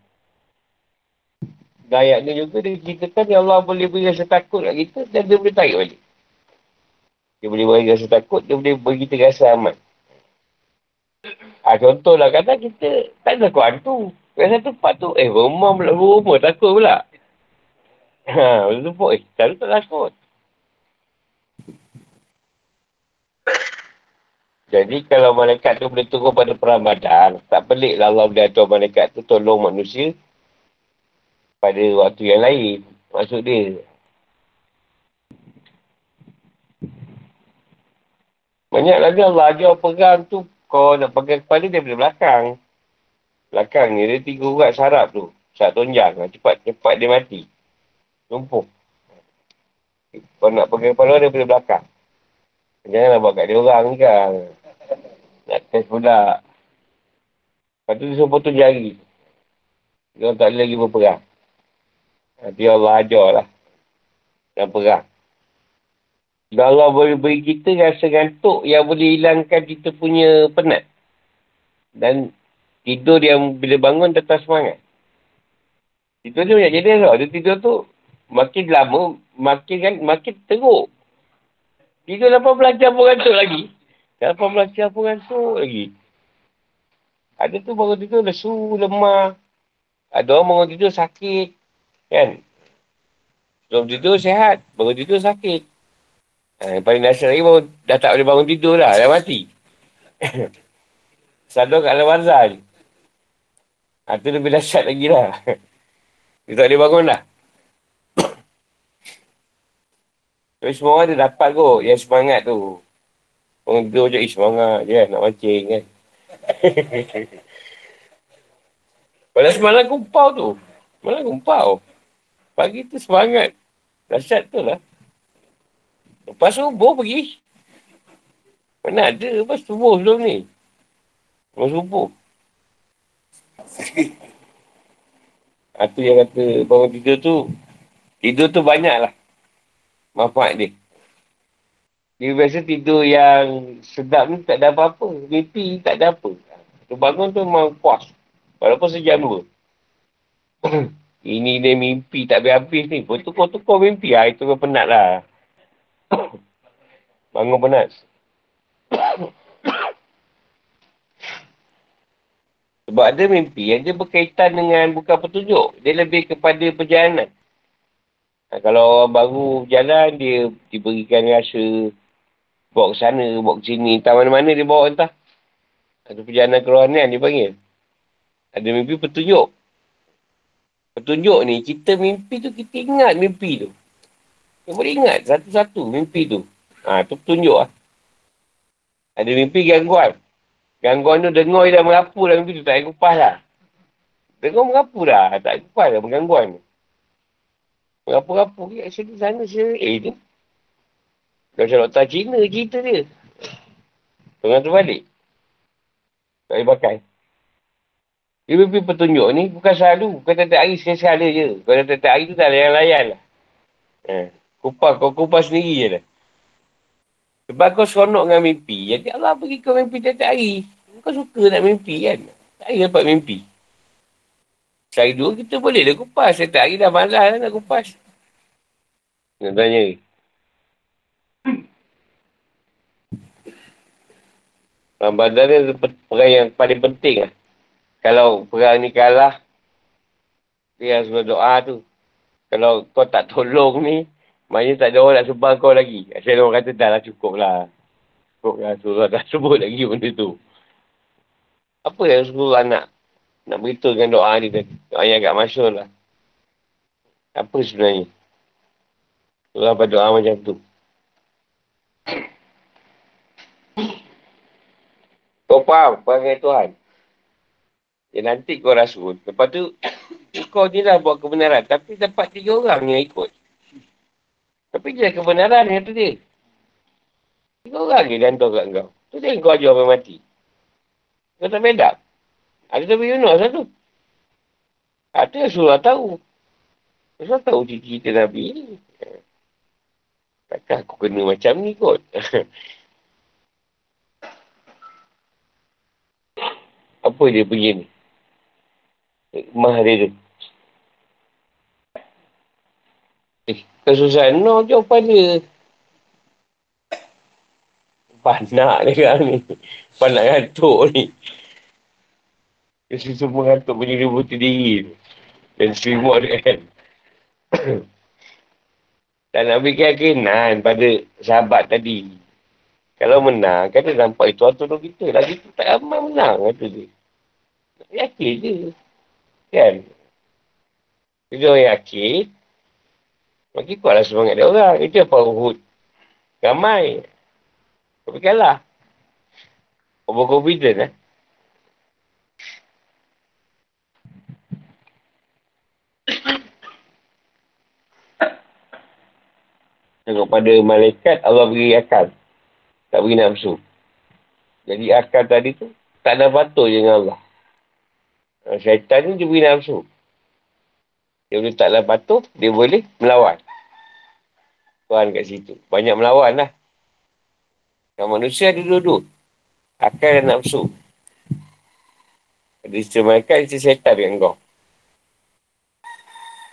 Dan ayat ni juga dia ceritakan Ya Allah boleh beri rasa takut kat kita dan dia boleh tarik balik. Dia boleh beri rasa takut, dia boleh beri kita rasa aman. Ha, contohlah kata kita tak ada takut hantu. Rasa tempat tu, eh rumah pula, rumah takut pula. <laughs> Ha, betul pun, eh tak tak takut. Jadi kalau malaikat tu boleh turun pada perang badan, tak pelik lah Allah boleh atur malaikat tu tolong manusia pada waktu yang lain. Maksud dia. Banyak lagi Allah ajar perang tu. Kau nak pegang kepala dia dari belakang. Belakang ni dia tiga urat sarap tu. Syarat tonjang. Cepat, cepat dia mati. Lumpuh. Kau nak pegang kepala dia dari belakang. Janganlah buat kat dia orang ni kan. Nak test pula. Lepas tu dia suruh potong jari. Dia tak boleh lagi berperang. Nanti Allah ajar lah. Dan perang. Dan Allah boleh beri kita rasa gantuk yang boleh hilangkan kita punya penat. Dan tidur yang bila bangun tetap semangat. Tidur tu banyak jadi tau. Dia tidur tu makin lama, makin kan, makin teruk. Tidur 18 jam pun gantuk lagi. 18 jam pun gantuk lagi. Ada tu bangun tidur lesu, lemah. Ada orang bangun tidur sakit. Kan? Sebelum tidur sehat. Bangun tidur sakit. Ha, yang paling dasar lagi baru dah tak boleh bangun tidur dah. Dah mati. <laughs> Sadar kat ni. Ha, tu lebih <laughs> dahsyat lagi lah. <laughs> Dia tak boleh bangun dah. Tapi semua orang dia dapat kot yang semangat tu. Orang tidur je, semangat je kan, nak mancing kan. <laughs> Pada semalam kumpau tu. Semalam kumpau. Pagi tu semangat. Dahsyat tu lah. Lepas subuh pergi. Mana ada lepas subuh sebelum ni. Lepas subuh. <laughs> Itu yang kata bangun tidur tu. Tidur tu banyak lah. Manfaat dia. Dia biasa tidur yang sedap ni tak ada apa-apa. Mimpi tak ada apa. Tu bangun tu memang puas. Walaupun sejam dua. <coughs> Ini dia mimpi tak habis-habis ni. Tukar-tukar mimpi. Ha, itu kan penat lah. <coughs> Bangun penat. <coughs> Sebab ada mimpi yang dia berkaitan dengan bukan petunjuk. Dia lebih kepada perjalanan. Ha, kalau orang baru jalan, dia diberikan rasa bawa ke sana, bawa ke sini. Entah mana-mana dia bawa entah. Ada perjalanan kerohanian dia panggil. Ada mimpi petunjuk. Petunjuk ni, kita mimpi tu, kita ingat mimpi tu. Kita boleh ingat satu-satu mimpi tu. Ha, tu petunjuk lah. Ada mimpi gangguan. Gangguan tu dengar dah merapu dah mimpi tu. Tak payah kupas lah. Dengar merapu dah. Tak payah kupas dah menggangguan tu. Merapu-rapu ke sini sana sini. Eh ni. Macam doktor Cina cerita dia. Tengah tu balik. Tak boleh pakai. Dia mimpi petunjuk ni bukan selalu. Bukan tiap hari sekali je. Kalau tiap hari tu tak layan-layan lah. Eh, kupas, kau kupas sendiri je lah. Sebab kau seronok dengan mimpi. Jadi Allah bagi kau mimpi tiap hari. Kau suka nak mimpi kan? Tak dapat mimpi. Sehari dua kita boleh lah kupas. Setiap hari dah malas lah nak kupas. Nak tanya ni. Ramadan ni perang yang paling penting lah. kalau perang ni kalah, dia harus berdoa tu. Kalau kau tak tolong ni, maknanya tak ada orang nak sebang kau lagi. Saya orang kata dah lah cukup lah. Cukup lah. Surah dah <laughs> sebut lagi benda tu. Apa yang suruh anak nak beritahu dengan doa ni? Doa yang agak masyur lah. Apa sebenarnya? Surah berdoa macam tu. Kau faham perangai Tuhan? Ya nanti kau rasul. Lepas tu, kau ni lah buat kebenaran. Tapi dapat tiga orang yang ikut. Tapi dia kebenaran kata dia. Tiga orang je gantung kat kau. Tu dia kau ajar orang mati. Kau tak beda. Ada tapi Yunus satu. Ada surah tahu. Surah tahu cerita Nabi ni. Takkan aku kena macam ni kot. <laughs> Apa dia punya ni? Hikmah dia tu. Eh, kesusahan. No, jawapan dia. Panak dia kan ni. Panak ngantuk ni. Dia semua ngantuk punya ribu diri tu. Dan semua dia kan. <coughs> Tak nak keyakinan pada sahabat tadi. Kalau menang, kan dia nampak itu atau kita. Lagi tu tak ramai menang, kata dia. Yakin je. Kan? Dia orang yakin. Makin kuatlah semangat dia orang. Itu apa Uhud. Ramai. Tapi kalah. Over confident eh. Tengok pada malaikat Allah beri akal. Tak beri nafsu. Jadi akal tadi tu tak ada patut dengan Allah. Ha, syaitan ni dia beri nafsu. Dia boleh taklah patuh, dia boleh melawan. Tuhan kat situ. Banyak melawan lah. Kalau manusia ada dua-dua. Akal dan nafsu. Ada isteri mereka, isteri syaitan dengan kau.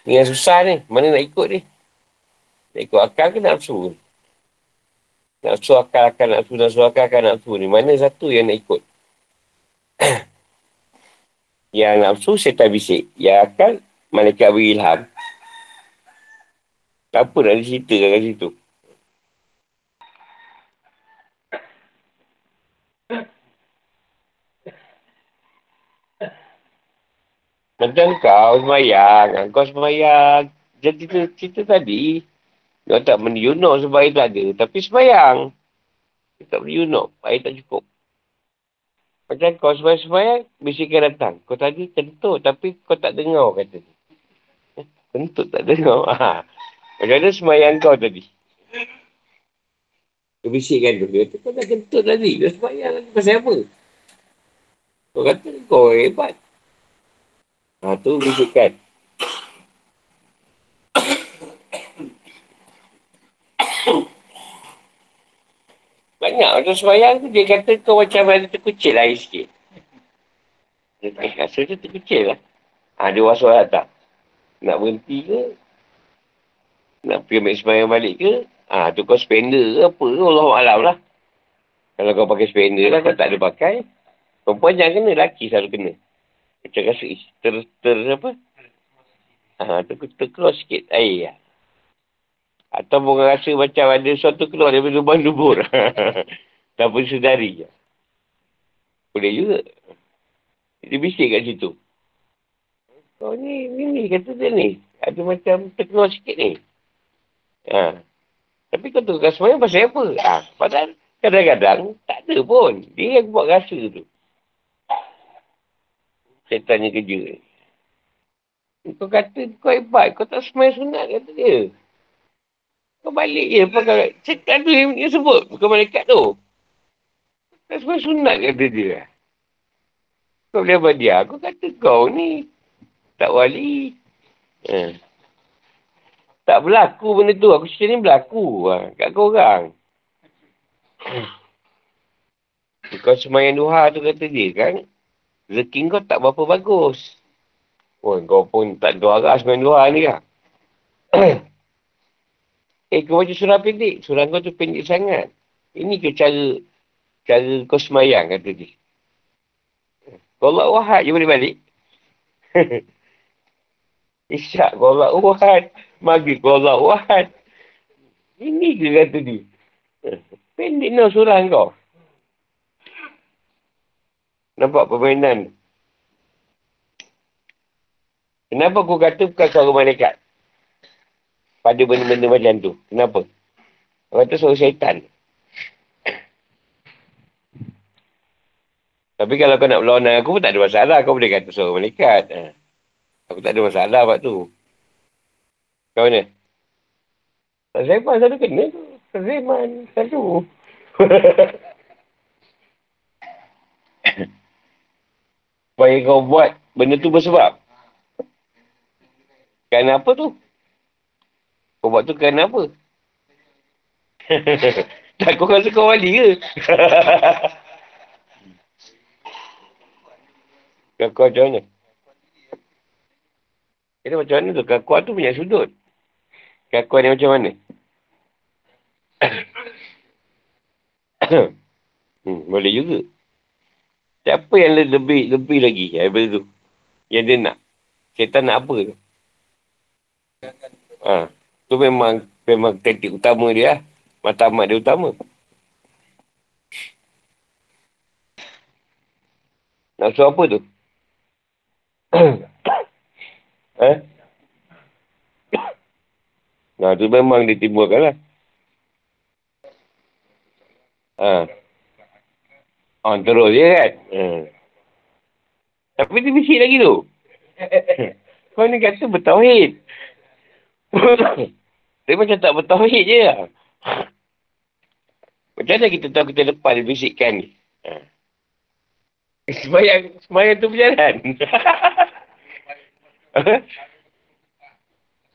Ni yang susah ni. Mana nak ikut ni? Nak ikut akal ke nafsu? Nafsu akal, akal nafsu, nafsu akal, akal nafsu ni. Mana satu yang nak ikut? <coughs> Yang nafsu syaitan bisik. Yang akan malaikat beri ilham. Apa nak cerita kat situ? Macam kau semayang. Kau semayang. Jadi cerita, cerita tadi. Kau tak menunjuk sebab air tak ada. Tapi semayang. Kau tak menunjuk. Air tak cukup. Macam kau semayang-semayang, bisikan datang. Kau tadi kentut tapi kau tak dengar kata. <laughs> Kentut tak dengar. Ha. <laughs> Macam mana semayang kau tadi? Kau bisikkan tu. Dia kata, kau dah kentut tadi. Kau semayang lagi pasal apa? Kau kata kau hebat. Ha, tu bisikkan. Banyak macam semayang tu dia kata kau macam ada terkucil air sikit. Eh, rasa tu terkucil lah. Ha, dia was-was tak? Nak berhenti ke? Nak pergi ambil semayang balik ke? Ha, tu kau spender ke apa? Allah Alam lah. Kalau kau pakai spender lah, kau tak ada pakai. Perempuan jangan kena, lelaki selalu kena. Macam rasa ter, ter, apa? Ha, ter, ter, ter, ter sikit air lah. Atau orang rasa macam ada sesuatu keluar daripada lubang dubur. tak pun sedari. Boleh juga. Dia bisik kat situ. Oh ni, ni, ni, kata dia ni. Ada macam terkeluar sikit ni. Ha. Tapi kau tu rasa semuanya pasal apa? Ha. Padahal kadang-kadang tak ada pun. Dia yang buat rasa tu. Saya tanya kerja. Kau kata kau hebat. Kau tak semuanya sunat kata dia. Kau balik je pakai cekak tu yang dia sebut. Bukan malaikat tu. Tak semua sunat kata dia. Kau boleh apa dia? Aku kata kau ni tak wali. Ha. Tak berlaku benda tu. Aku cerita ni berlaku. Ha. Kat kau orang. Kau semayang duha tu kata dia kan. Rezeki kau tak berapa bagus. Oh, kau pun tak doa lah semayang duha ni lah. <clears throat> Eh, kau baca surah pendek. Surah kau tu pendek sangat. Ini ke cara cara kau semayang, kata dia. Allah wahad je boleh balik. <laughs> Isyak Allah wahad. Maghrib Allah wahad. Ini ke kata dia? Pendek no surah kau. Nampak permainan. Kenapa aku kata bukan suara malaikat? Pada benda-benda macam tu. Kenapa? Aku kata suara syaitan. Tapi kalau kau nak berlawan dengan aku pun tak ada masalah. Kau boleh kata suara malaikat. Ha. Aku tak ada masalah buat tu. Kau mana? Tak Zeman selalu kena tu. Zeman selalu. <laughs> Supaya kau buat benda tu bersebab. Kerana apa tu? Kau buat tu kerana apa? <laughs> tak kau rasa kau wali ke? <laughs> Kakuan macam mana? Kita macam mana tu? Kakuan tu punya sudut. Kakuan ni macam mana? <coughs> hmm, boleh juga. Siapa yang lebih lebih lagi daripada tu? Yang dia nak. Kita nak apa? Ha, tu memang memang kritik utama dia lah. Matamat dia utama. Nak suruh apa tu? <coughs> eh? <coughs> Nah, tu memang dia timbulkan lah. Ha. Oh, terus je kan? Hmm. Tapi dia bisik lagi tu. <laughs> Kau ni kata bertauhid. <coughs> dia macam tak bertauhid je lah. Macam mana kita tahu kita lepas dia bisikkan ni? Ha. Semayang, semayang tu berjalan. <laughs>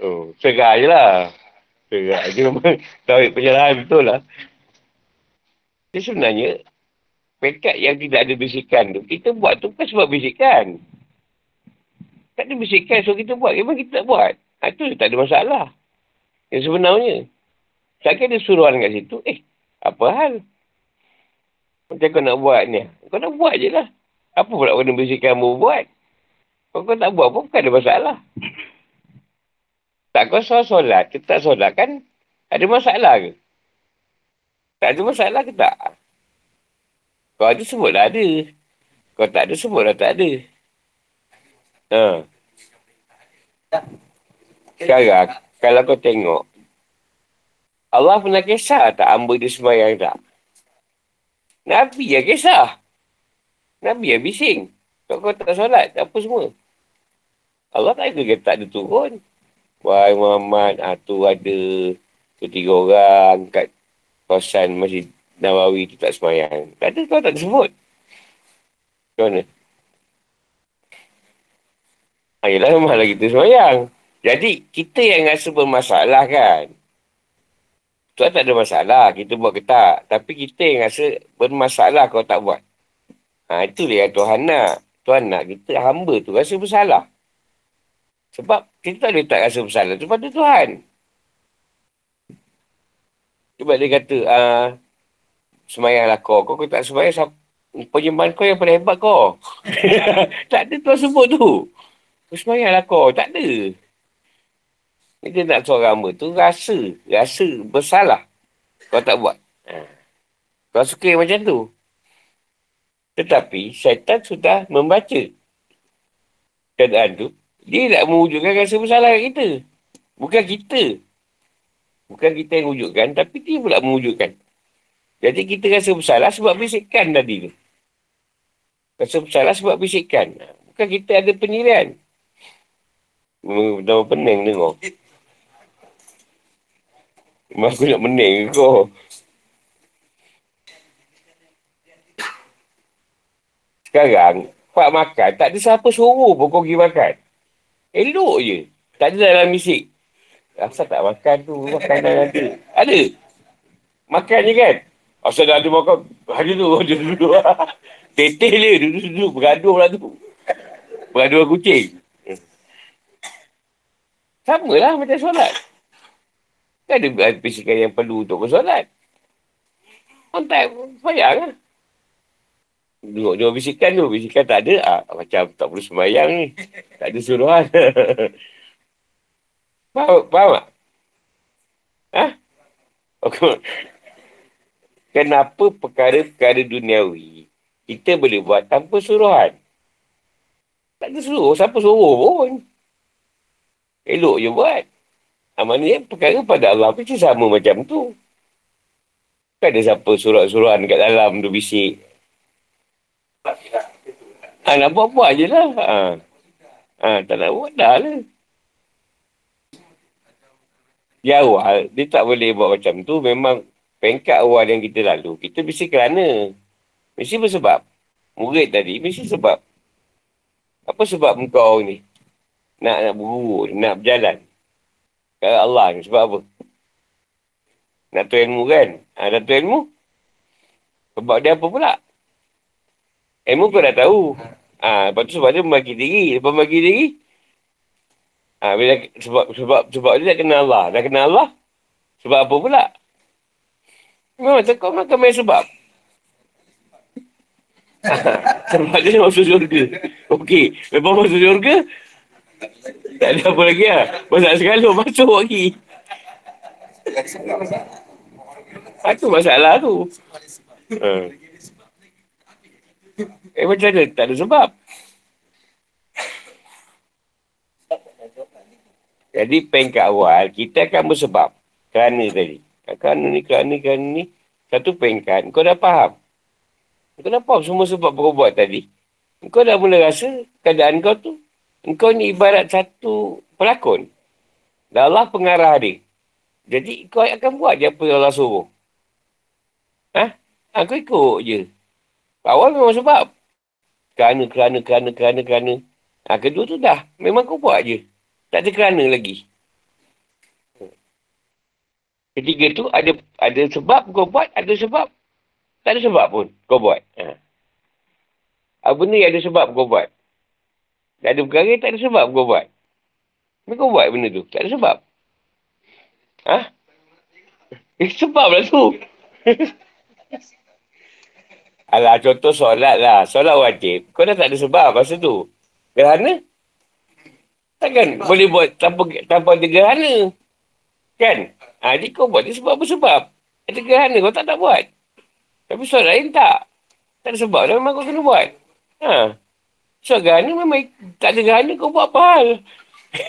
oh, segar je lah. Segar je <laughs> memang tahu perjalanan betul lah. Jadi sebenarnya, pekat yang tidak ada bisikan tu, kita buat tu bukan sebab bisikan. Tak ada bisikan, so kita buat. Memang kita tak buat. Ha, itu tak ada masalah. Yang sebenarnya. Saya ada suruhan kat situ, eh, apa hal? Macam kau nak buat ni. Kau nak buat je lah. Apa pula kena bisikan kamu buat? Kalau kau tak buat pun bukan ada masalah. Tak kau soal solat, kita tak solat kan? Ada masalah ke? Tak ada masalah ke tak? Kau ada sebutlah ada. Kau tak ada sebutlah tak ada. Ha. Sekarang, kalau kau tengok, Allah pernah kisah tak hamba dia sembahyang tak? Nabi yang kisah. Nabi yang bising. Kalau kau tak solat, apa semua? Allah tak ada tak ada turun. Wahai Muhammad, ah, tu ada ketiga orang kat kawasan Masjid Nawawi tu tak semayang. Tak ada, kau tak disebut. Macam mana? Ayolah, ah, malah kita semayang. Jadi, kita yang rasa bermasalah kan. Tuan tak ada masalah, kita buat ke tak. Tapi kita yang rasa bermasalah kalau tak buat. Ha, itulah yang Tuhan nak. Tuhan nak kita hamba tu rasa bersalah. Sebab kita tak boleh tak rasa bersalah tu pada Tuhan. Sebab dia kata, uh, semayanglah kau. Kau, kau tak semayang, penyembahan kau yang paling hebat kau. <laughs> tak ada Tuhan sebut tu. Semayanglah kau. Tak ada. Dia nak seorang hamba tu rasa. Rasa bersalah. Kau tak buat. Ha. Kau suka macam tu. Tetapi syaitan sudah membaca keadaan tu dia nak mewujudkan rasa bersalah kat kita. Bukan kita. Bukan kita yang wujudkan, tapi dia pula mewujudkan. Jadi kita rasa bersalah sebab bisikan tadi tu. Rasa bersalah sebab bisikan. Bukan kita ada penilaian. Nama pening tengok. Memang aku nak mening kau. Sekarang, Pak makan, tak ada siapa suruh pun kau pergi makan. Elok je. Tak ada dalam misik. Asal tak makan tu, makanan ada. Ada. Makan je kan? Asal dah ada makan, ada tu, ada duduk. <laughs> Teteh dia, duduk-duduk, bergaduh lah tu. Bergaduh kucing. Sama lah macam solat. Kan ada bisikan yang perlu untuk bersolat. Orang tak payah lah. Duduk dua bisikan tu. Bisikan tak ada. Ah, macam tak perlu sembahyang ni. Tak ada suruhan. <laughs> faham, faham tak? Ha? Kenapa perkara-perkara duniawi kita boleh buat tanpa suruhan? Tak ada suruh. Siapa suruh pun? Elok je buat. Amalnya perkara pada Allah pun sama macam tu. Tak ada siapa surat-suruhan kat dalam tu bisik. Ha, nak buat-buat je lah. Ha. ha. tak nak buat dah lah. Di awal, dia tak boleh buat macam tu. Memang pengkat awal yang kita lalu. Kita mesti kerana. Mesti bersebab. Murid tadi, mesti sebab. Apa sebab kau ni? Nak nak berguru, nak berjalan. Kalau Allah ni, sebab apa? Nak tu ilmu kan? Ha, nak tu ilmu? Sebab dia apa pula? Ilmu kau dah tahu. Ha, lepas tu sebab dia membagi diri. Lepas membagi diri, ha, bila, sebab, sebab, sebab dia dah kenal Allah. Dah kenal Allah, sebab apa pula? Memang kau makan main sebab. <laughs> sebab dia masuk syurga. Okey. Lepas masuk syurga, tak ada apa lagi lah. Masak segala masuk lagi. Itu masalah tu. Ha. Eh macam mana? Tak ada sebab. Jadi pengkat awal, kita akan bersebab. Kerana tadi. Kerana ni, kerana, kerana ni. Satu pengkat. Kau dah faham. Kau dah faham semua sebab kau buat tadi. Kau dah mula rasa keadaan kau tu. Kau ni ibarat satu pelakon. Dan Allah pengarah dia. Jadi kau akan buat je apa yang Allah suruh. Ha? ha kau ikut je. Awal memang sebab. Kerana, kerana, kerana, kerana, kerana. Ha, kedua tu dah. Memang kau buat je. Tak ada kerana lagi. Ketiga tu ada ada sebab kau buat, ada sebab. Tak ada sebab pun kau buat. Ha. Apa ni ada sebab kau buat. Tak ada perkara, tak ada sebab kau buat. Tapi kau buat benda tu. Tak ada sebab. Ha? <laughs> Eh, sebab lah tu. <laughs> Alah, contoh solat lah. Solat wajib. Kau dah tak ada sebab masa tu. Gerhana? Takkan boleh buat tanpa, tanpa ada gerhana. Kan? Ha, jadi kau buat dia sebab apa sebab? Ada gerhana kau tak tak buat. Tapi solat lain tak. Tak ada sebab memang kau kena buat. Ha. Solat gerhana memang tak ada gerhana kau buat apa hal?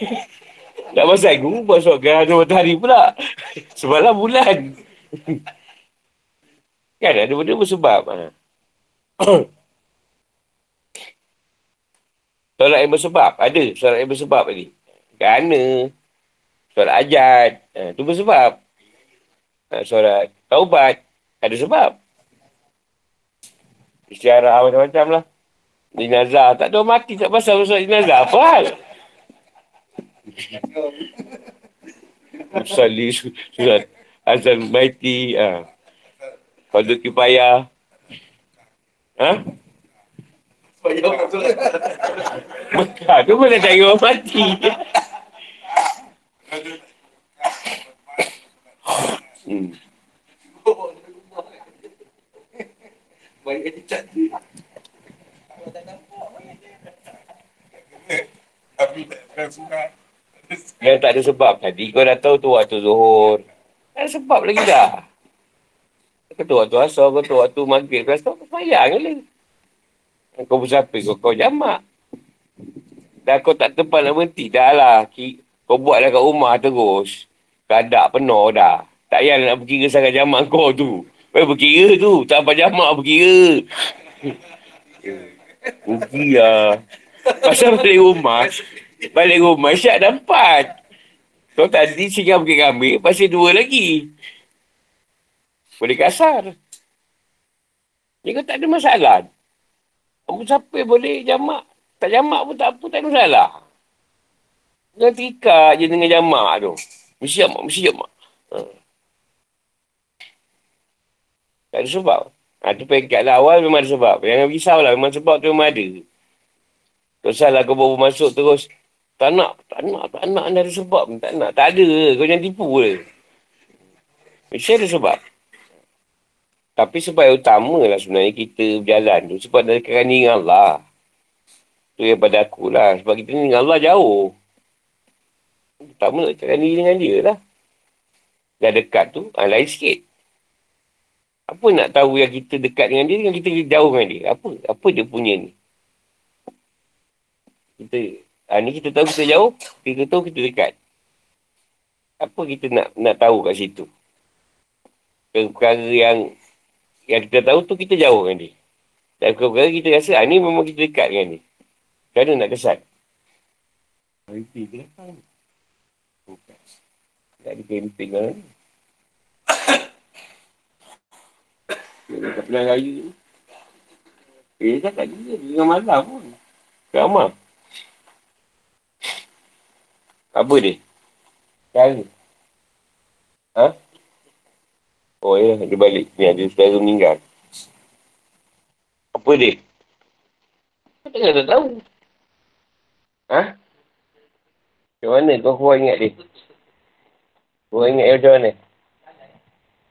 <laughs> tak pasal aku buat solat gerhana matahari pula. <laughs> Semalam bulan. <laughs> kan ada benda bersebab. Ha. <coughs> solat yang bersebab. Ada solat yang bersebab tadi. Kerana solat ajat. Ha, tu bersebab. Ha, solat taubat. Ada sebab. Istiarah macam-macam lah. Dinazah. Tak ada mati tak pasal solat dinazah. Apa hal? Salih surat azan baiti. Ha. Kalau kipayah. Ha? Mekah tu mana cari orang mati. hmm. Yang tak ada sebab tadi kau dah tahu tu waktu zuhur. Tak ada sebab lagi dah. Kau tu waktu asal, kau tu waktu maghrib. Kau tu semayang je lah. Kau bersapis, kau, kau jamak. Dah kau tak tempat nak berhenti. Dah lah. Kau buat dah kat rumah terus. Kadak penuh dah. Tak payah nak berkira sangat jamak kau tu. Kau berkira tu. Tak apa jamak berkira. Rugi lah. Pasal balik rumah. Balik rumah syak dah empat. Kau tadi singgah bukit kambing. Pasal dua lagi. Boleh kasar. Dia kata tak ada masalah. Apa siapa boleh jamak. Tak jamak pun tak apa, tak ada masalah. Jangan terikat je dengan jamak tu. Mesti jamak, mesti jamak. Ha. Tak ada sebab. Ha, tu pekat lah awal memang ada sebab. Jangan risau lah, memang sebab tu memang ada. Tak salah kau baru masuk terus. Tak nak, tak nak, tak nak, tak ada sebab. Tak nak, tak ada. Kau jangan tipu je. Mesti ada sebab. Tapi sebab yang utama lah sebenarnya kita berjalan tu. Sebab dari kerana dengan Allah. Tu yang pada aku lah. Sebab kita ni dengan Allah jauh. Pertama nak diri dengan dia lah. Dah dekat tu, ha, lain sikit. Apa nak tahu yang kita dekat dengan dia dengan kita jauh dengan dia? Apa? Apa dia punya ni? Kita, ha, ni kita tahu kita jauh, kita tahu kita dekat. Apa kita nak nak tahu kat situ? Perkara yang yang kita tahu tu kita jauh dengan dia. Dan perkara kita rasa, ha, ni memang kita dekat dengan dia. Mana nak kesan? Reti ke datang? Bukan. Tak ada camping lah ni. Dia pilihan raya tu. Eh, dia cakap juga. Dengan malam pun. Ramah. Apa dia? Cara. Ha? Oh ya, dia balik. Ni ada saudara meninggal. Apa dia? Kau tak tahu. Ha? Macam mana kau keluar ingat dia? Keluar ingat dia macam mana?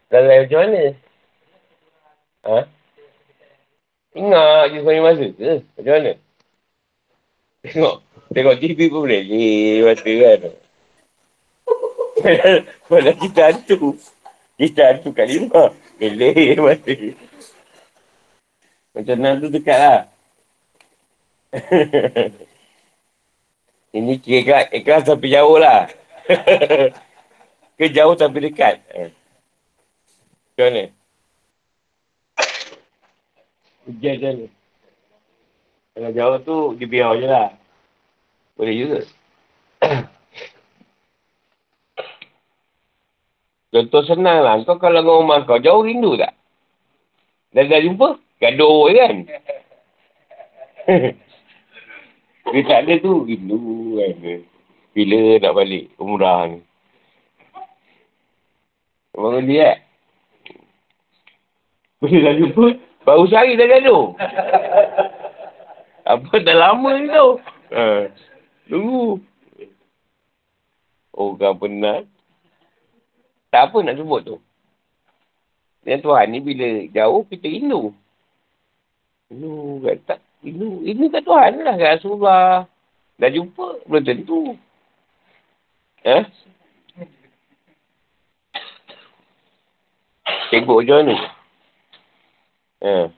Lalai macam mana? Ha? Ingat je sepanjang masa ke? Macam mana? Tengok. Tengok TV pun boleh. Eh, mata kan. Mana kita hantu. Kita hantu kat lima. Geleh mata. Macam mana tu dekat lah. Ini kira ikhlas, ikhlas tapi jauh lah. <laughs> Ke jauh tapi dekat. Eh. Macam mana? Hujan macam? Kalau jauh tu, dia biar je lah. Boleh juga. <coughs> Contoh senang lah. Kau kalau dengan rumah kau, jauh rindu tak? Dah dah jumpa? Gaduh kan? <laughs> Dia tak ada tu. Rindu kan. Bila nak balik umrah ni. Bangun dia eh? Bila <laughs> dah jumpa, baru sehari dah gaduh. <laughs> Apa dah lama ni tau. Ha. Tunggu. Orang penat. Tak apa nak sebut tu. Yang Tuhan ni bila jauh, kita rindu. Rindu tak ini, ini kat Tuhan lah, kat Rasulullah. Dah jumpa, belum tentu. Eh? Tengok macam mana? Eh.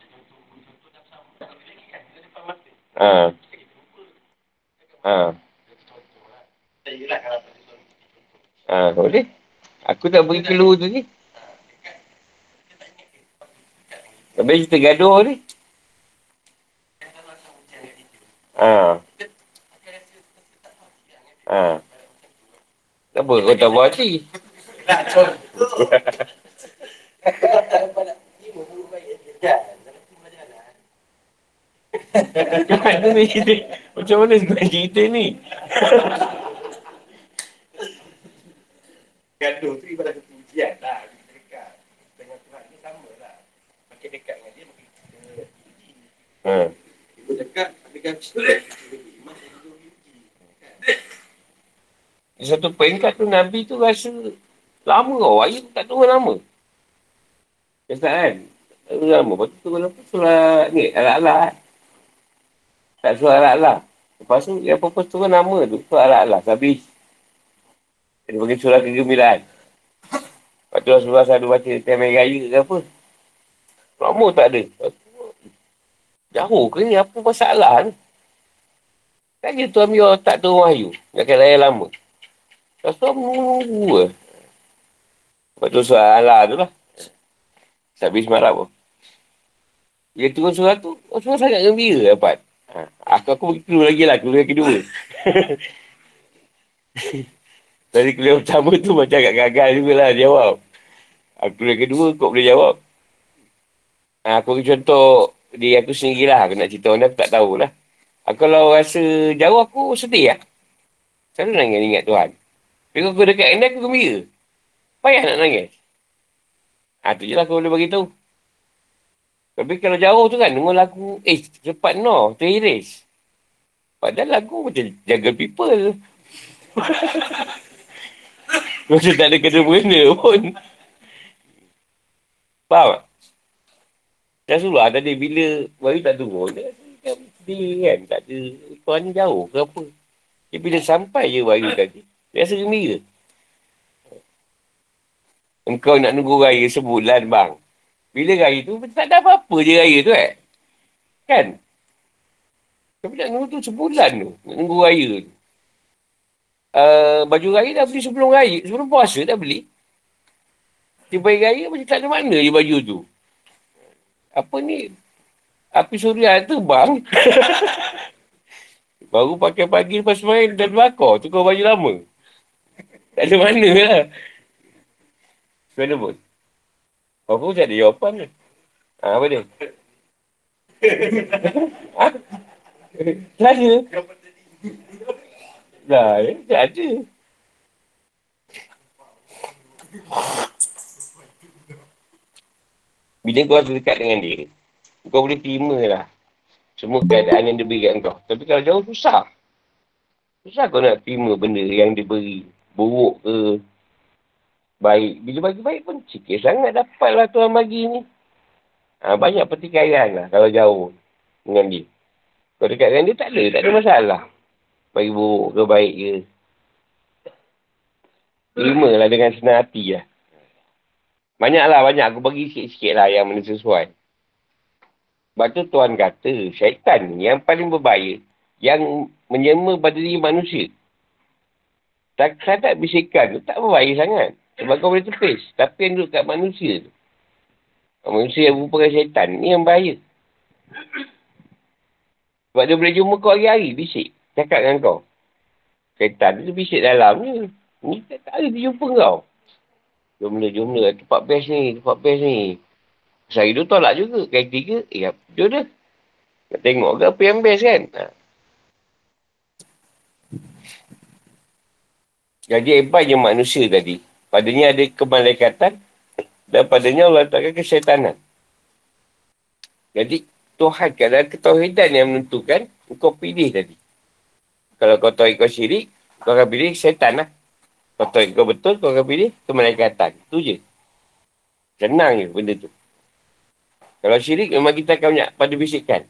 Ha. Ha. Ha, boleh. Aku tak beri clue tu ni. Habis kita gaduh ni. Ha. Ha. Kenapa kau tak buat hati? <laughs> Macam mana sebenarnya cerita ni? Gaduh tu ibarat satu ujian lah. Dekat. Dengan Tuhan ni sama lah. Makin dekat dengan dia, makin kita uji. Ha. Kita dekat, dengan di satu peringkat tu Nabi tu rasa lama kau. Ayah tak tahu nama. Kata kan? Tak tahu nama. Lepas tu turun apa? Surah ni. Alat-alat. Tak surah alat-alat. Lepas tu yang apa-apa turun nama tu. Surah alat-alat. Habis. Dia bagi surah kegembiraan. Lepas tu Rasulullah selalu baca Tiamai Raya ke apa. Lama tak ada. Jauh ke ni? Apa masalah ni? Kan dia tu ambil tak tu wahyu. Nak kata raya lama. Lepas tu menunggu ke. Lepas tu surah Allah tu lah. Tak habis marah pun. Dia turun surah tu, oh, surah sangat gembira dapat. Ha. Aku, aku pergi keluar lagi lah, keluar <laughs> yang kedua. Tadi keluar pertama tu macam agak gagal juga lah jawab. Aku keluar kedua, kau boleh jawab. Ha, aku bagi contoh di aku sendiri lah. Aku nak cerita orang aku tak tahulah. Aku kalau rasa jauh aku sedih lah. Selalu nangis ingat Tuhan. Tapi kalau aku dekat dengan aku gembira. Payah nak nangis. Ha, tu je lah aku boleh beritahu. Tapi kalau jauh tu kan, dengar lagu, eh cepat no, teriris. Padahal lagu macam jaga people. <laughs> macam tak ada kena-kena pun. Faham tak? Rasulullah tadi bila bayi tak tunggu, dia sedih kan. Tak ada, tuan ni jauh ke apa. Dia bila sampai je bayi tadi, dia rasa gembira. Engkau nak nunggu raya sebulan bang. Bila raya tu, tak ada apa-apa je raya tu eh. Kan? Tapi nak nunggu tu sebulan tu. Nak nunggu raya tu. Uh, baju raya dah beli sebelum raya. Sebelum puasa dah beli. Tiba raya macam tak ada mana je baju tu. Apa ni? Api suria tu bang. <laughs> Baru pakai pagi lepas main dan bakar. Tukar baju lama. Tak ada mana lah. Mana pun. Apa pun tak ada jawapan ni. Ha, apa dia? ha? Tak ada. Dah, eh? tak ada. Bila kau rasa dekat dengan dia, kau boleh terima lah. Semua keadaan yang dia beri kat kau. Tapi kalau jauh, susah. Susah kau nak terima benda yang dia beri. Buruk ke, baik. Bila bagi baik pun sikit sangat dapatlah Tuhan bagi ni. Ha, banyak pertikaian lah kalau jauh dengan dia. Kalau dekat dengan dia tak ada, tak ada masalah. Bagi buruk ke baik ke. Terima lah dengan senang hati lah. Banyak lah, banyak. Aku bagi sikit-sikit lah yang mana sesuai. Sebab tu Tuhan kata, syaitan yang paling berbahaya, yang menyema pada diri manusia. Tak sadar bisikan tu tak berbahaya sangat. Sebab kau boleh tepis. Tapi yang duduk kat manusia tu. Manusia yang merupakan syaitan. Ni yang bahaya. Sebab dia boleh jumpa kau hari-hari. Bisik. Cakap dengan kau. Syaitan tu bisik dalam ni. Ni tak, ada dia jumpa kau. Jom lah, jom lah. Tempat best ni. Tempat best ni. Sehari tu tolak juga. Kali tiga. Eh, dia dah? Nak tengok ke apa yang best kan? Ha. Jadi hebatnya manusia tadi. Padanya ada kemalaikatan dan padanya Allah takkan kesyaitanan. Jadi Tuhan kadang ketauhidan yang menentukan kau pilih tadi. Kalau kau tahu kau syirik, kau akan pilih syaitan lah. Kau tahu kau betul, kau akan pilih kemalaikatan. Itu je. Senang je benda tu. Kalau syirik memang kita akan banyak pada bisikan.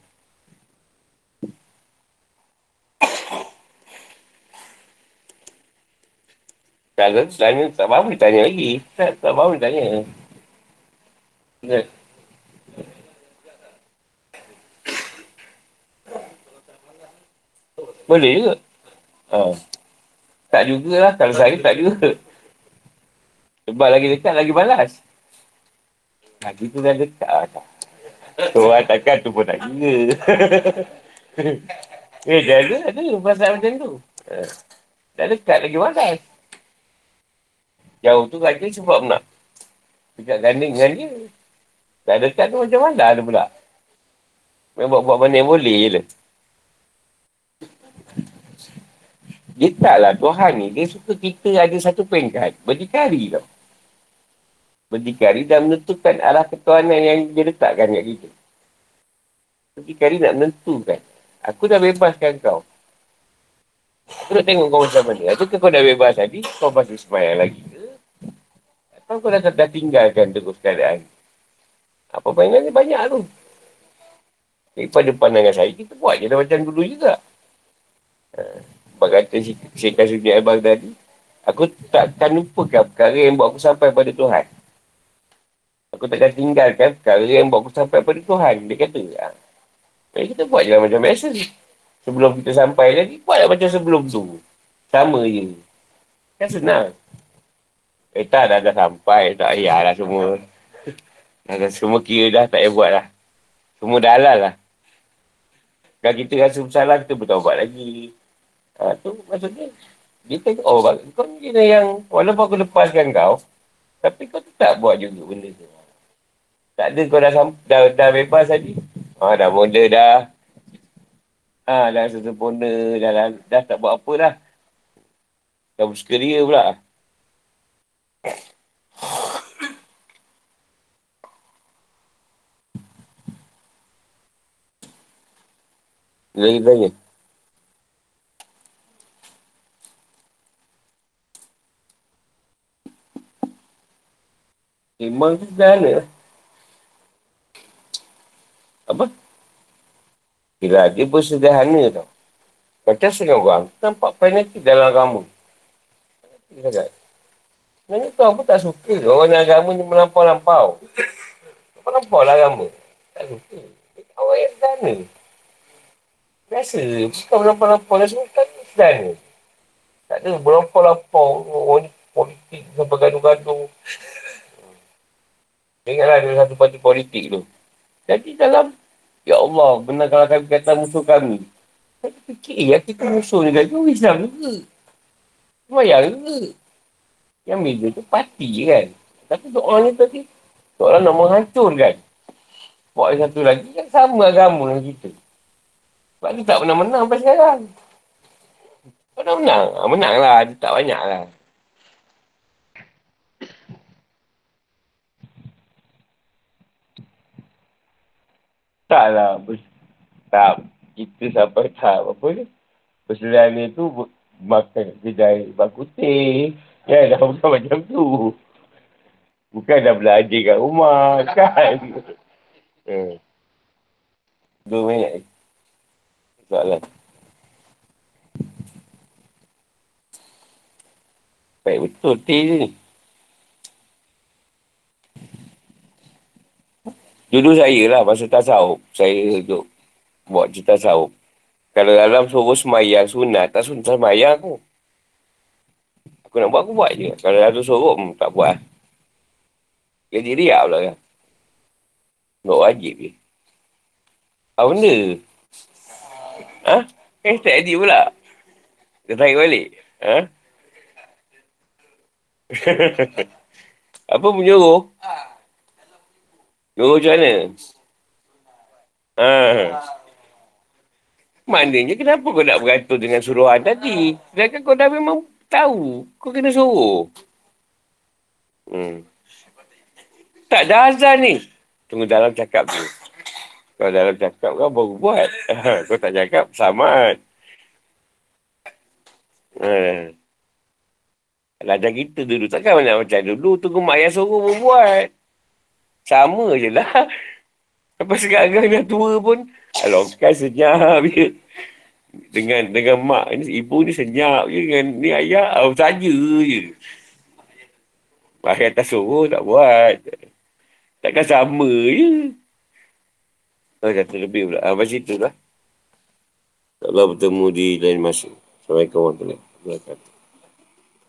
Tak ada, tanya, tak faham dia tanya lagi. Tak, tak faham dia tanya. Ya. Boleh juga. Ha. Tak jugalah. Kalau saya tak juga. Sebab lagi dekat, lagi balas. Lagi tu dah dekat. Ah, tak. Tuhan <laughs> takkan tu pun tak juga. <laughs> eh, dah ada, ada pasal macam tu. Ha. Dah dekat lagi balas. Jauh tu raja sebab nak dekat ganding dengan dia. Tak dekat tu macam mana ada pula. Main buat-buat mana yang boleh je lah. Dia taklah Tuhan ni. Dia suka kita ada satu peringkat. Berdikari tau. Berdikari dan menentukan arah ketuanan yang dia letakkan kat kita. Berdikari nak menentukan. Aku dah bebaskan kau. Aku nak tengok kau macam mana. Adakah kau dah bebas tadi? Kau masih semayang lagi Kan kau dah, dah tinggalkan terus keadaan. Apa mainan ni banyak tu. Daripada pandangan saya, kita buat je dah macam dulu juga. Ha, sebab kata Syekh Kasudin Abang tadi, aku takkan lupakan perkara yang buat aku sampai pada Tuhan. Aku takkan tinggalkan perkara yang buat aku sampai pada Tuhan. Dia kata, ha. Jadi kita buat je lah macam biasa. Sebelum kita sampai lagi, buatlah macam sebelum tu. Sama je. Kan senang. Eh tak, dah, dah sampai. Tak payahlah semua. Dah, semua kira dah tak payah buat lah. Semua dah halal lah. Kalau kita rasa bersalah, kita bertawabat lagi. Ha, tu maksudnya, dia tengok, oh, kau ni yang, walaupun aku lepaskan kau, tapi kau tak buat juga benda tu. Tak ada kau dah, dah, dah bebas tadi. Ha, dah mula dah. Ha, dah sempurna, dah, dah, dah, tak buat apa dah. Dah bersekeria pula. Lagi tanya. Iman tu dah ada. Yelah, dia bersederhana tau. Macam setengah orang, nampak fanatik dalam agama. Dia cakap, sebenarnya kau pun tak suka orang yang agama ni melampau-lampau. Melampau lah agama. Tak suka. Orang yang sederhana. Biasa. Bukan melampau-lampau. Dia semua kan sederhana. Tak ada melampau-lampau. Orang ni politik sampai gaduh-gaduh. Dengarlah ada satu parti politik tu. Jadi dalam, Ya Allah, benar kalau kami kata musuh kami. Saya fikir, ya kita musuh ni kan. Islam juga. Semayang juga. Yang beza tu parti kan. Tapi soalan ni tadi, soalan nak menghancurkan. Buat satu lagi yang sama agama dengan kita. Sebab dia tak pernah menang sampai sekarang. Pernah menang. Ha, menang lah. Dia tak banyak lah. Taklah. Tak. Kita sampai tak. Apa ni? Persediaan ni tu makan kedai bakutih. Ya, dah bukan macam tu. Bukan dah belajar kat rumah. <laughs> Kan? hmm. Dua minit. Soalan. Baik betul. Teh ni. Dulu saya lah masa tasawuf. Saya duduk buat cerita tasawuf. Kalau dalam suruh semayang sunat, tak sunat semayang aku. Aku nak buat, aku buat je. Kalau dalam suruh, hmm, tak buat. Jadi riak pula kan. Tak wajib je. Apa benda? Ha? Eh, tak edit pula. Dia tarik balik. Ha? <laughs> Apa menyuruh? Nyuruh macam mana? Ha. Maknanya kenapa kau nak beratur dengan suruhan tadi? Sedangkan kau dah memang tahu. Kau kena suruh. Hmm. Tak ada azan ni. Tunggu dalam cakap tu. Kalau dalam cakap kau baru buat. <laughs> kau tak cakap, selamat. Kalau macam kita dulu, takkan nak macam dulu. Tunggu mak ayah suruh pun buat. Sama je lah. <laughs> Lepas sekarang dah tua pun, kalau kan senyap je. <laughs> Dengan dengan mak ni, ibu ni senyap je. Dengan ni ayah, oh, saja je. Ayah tak suruh, tak buat. Takkan sama je. Oh, kata lebih pula. Ah, macam tu lah. Allah bertemu di lain masa. Assalamualaikum warahmatullahi wabarakatuh.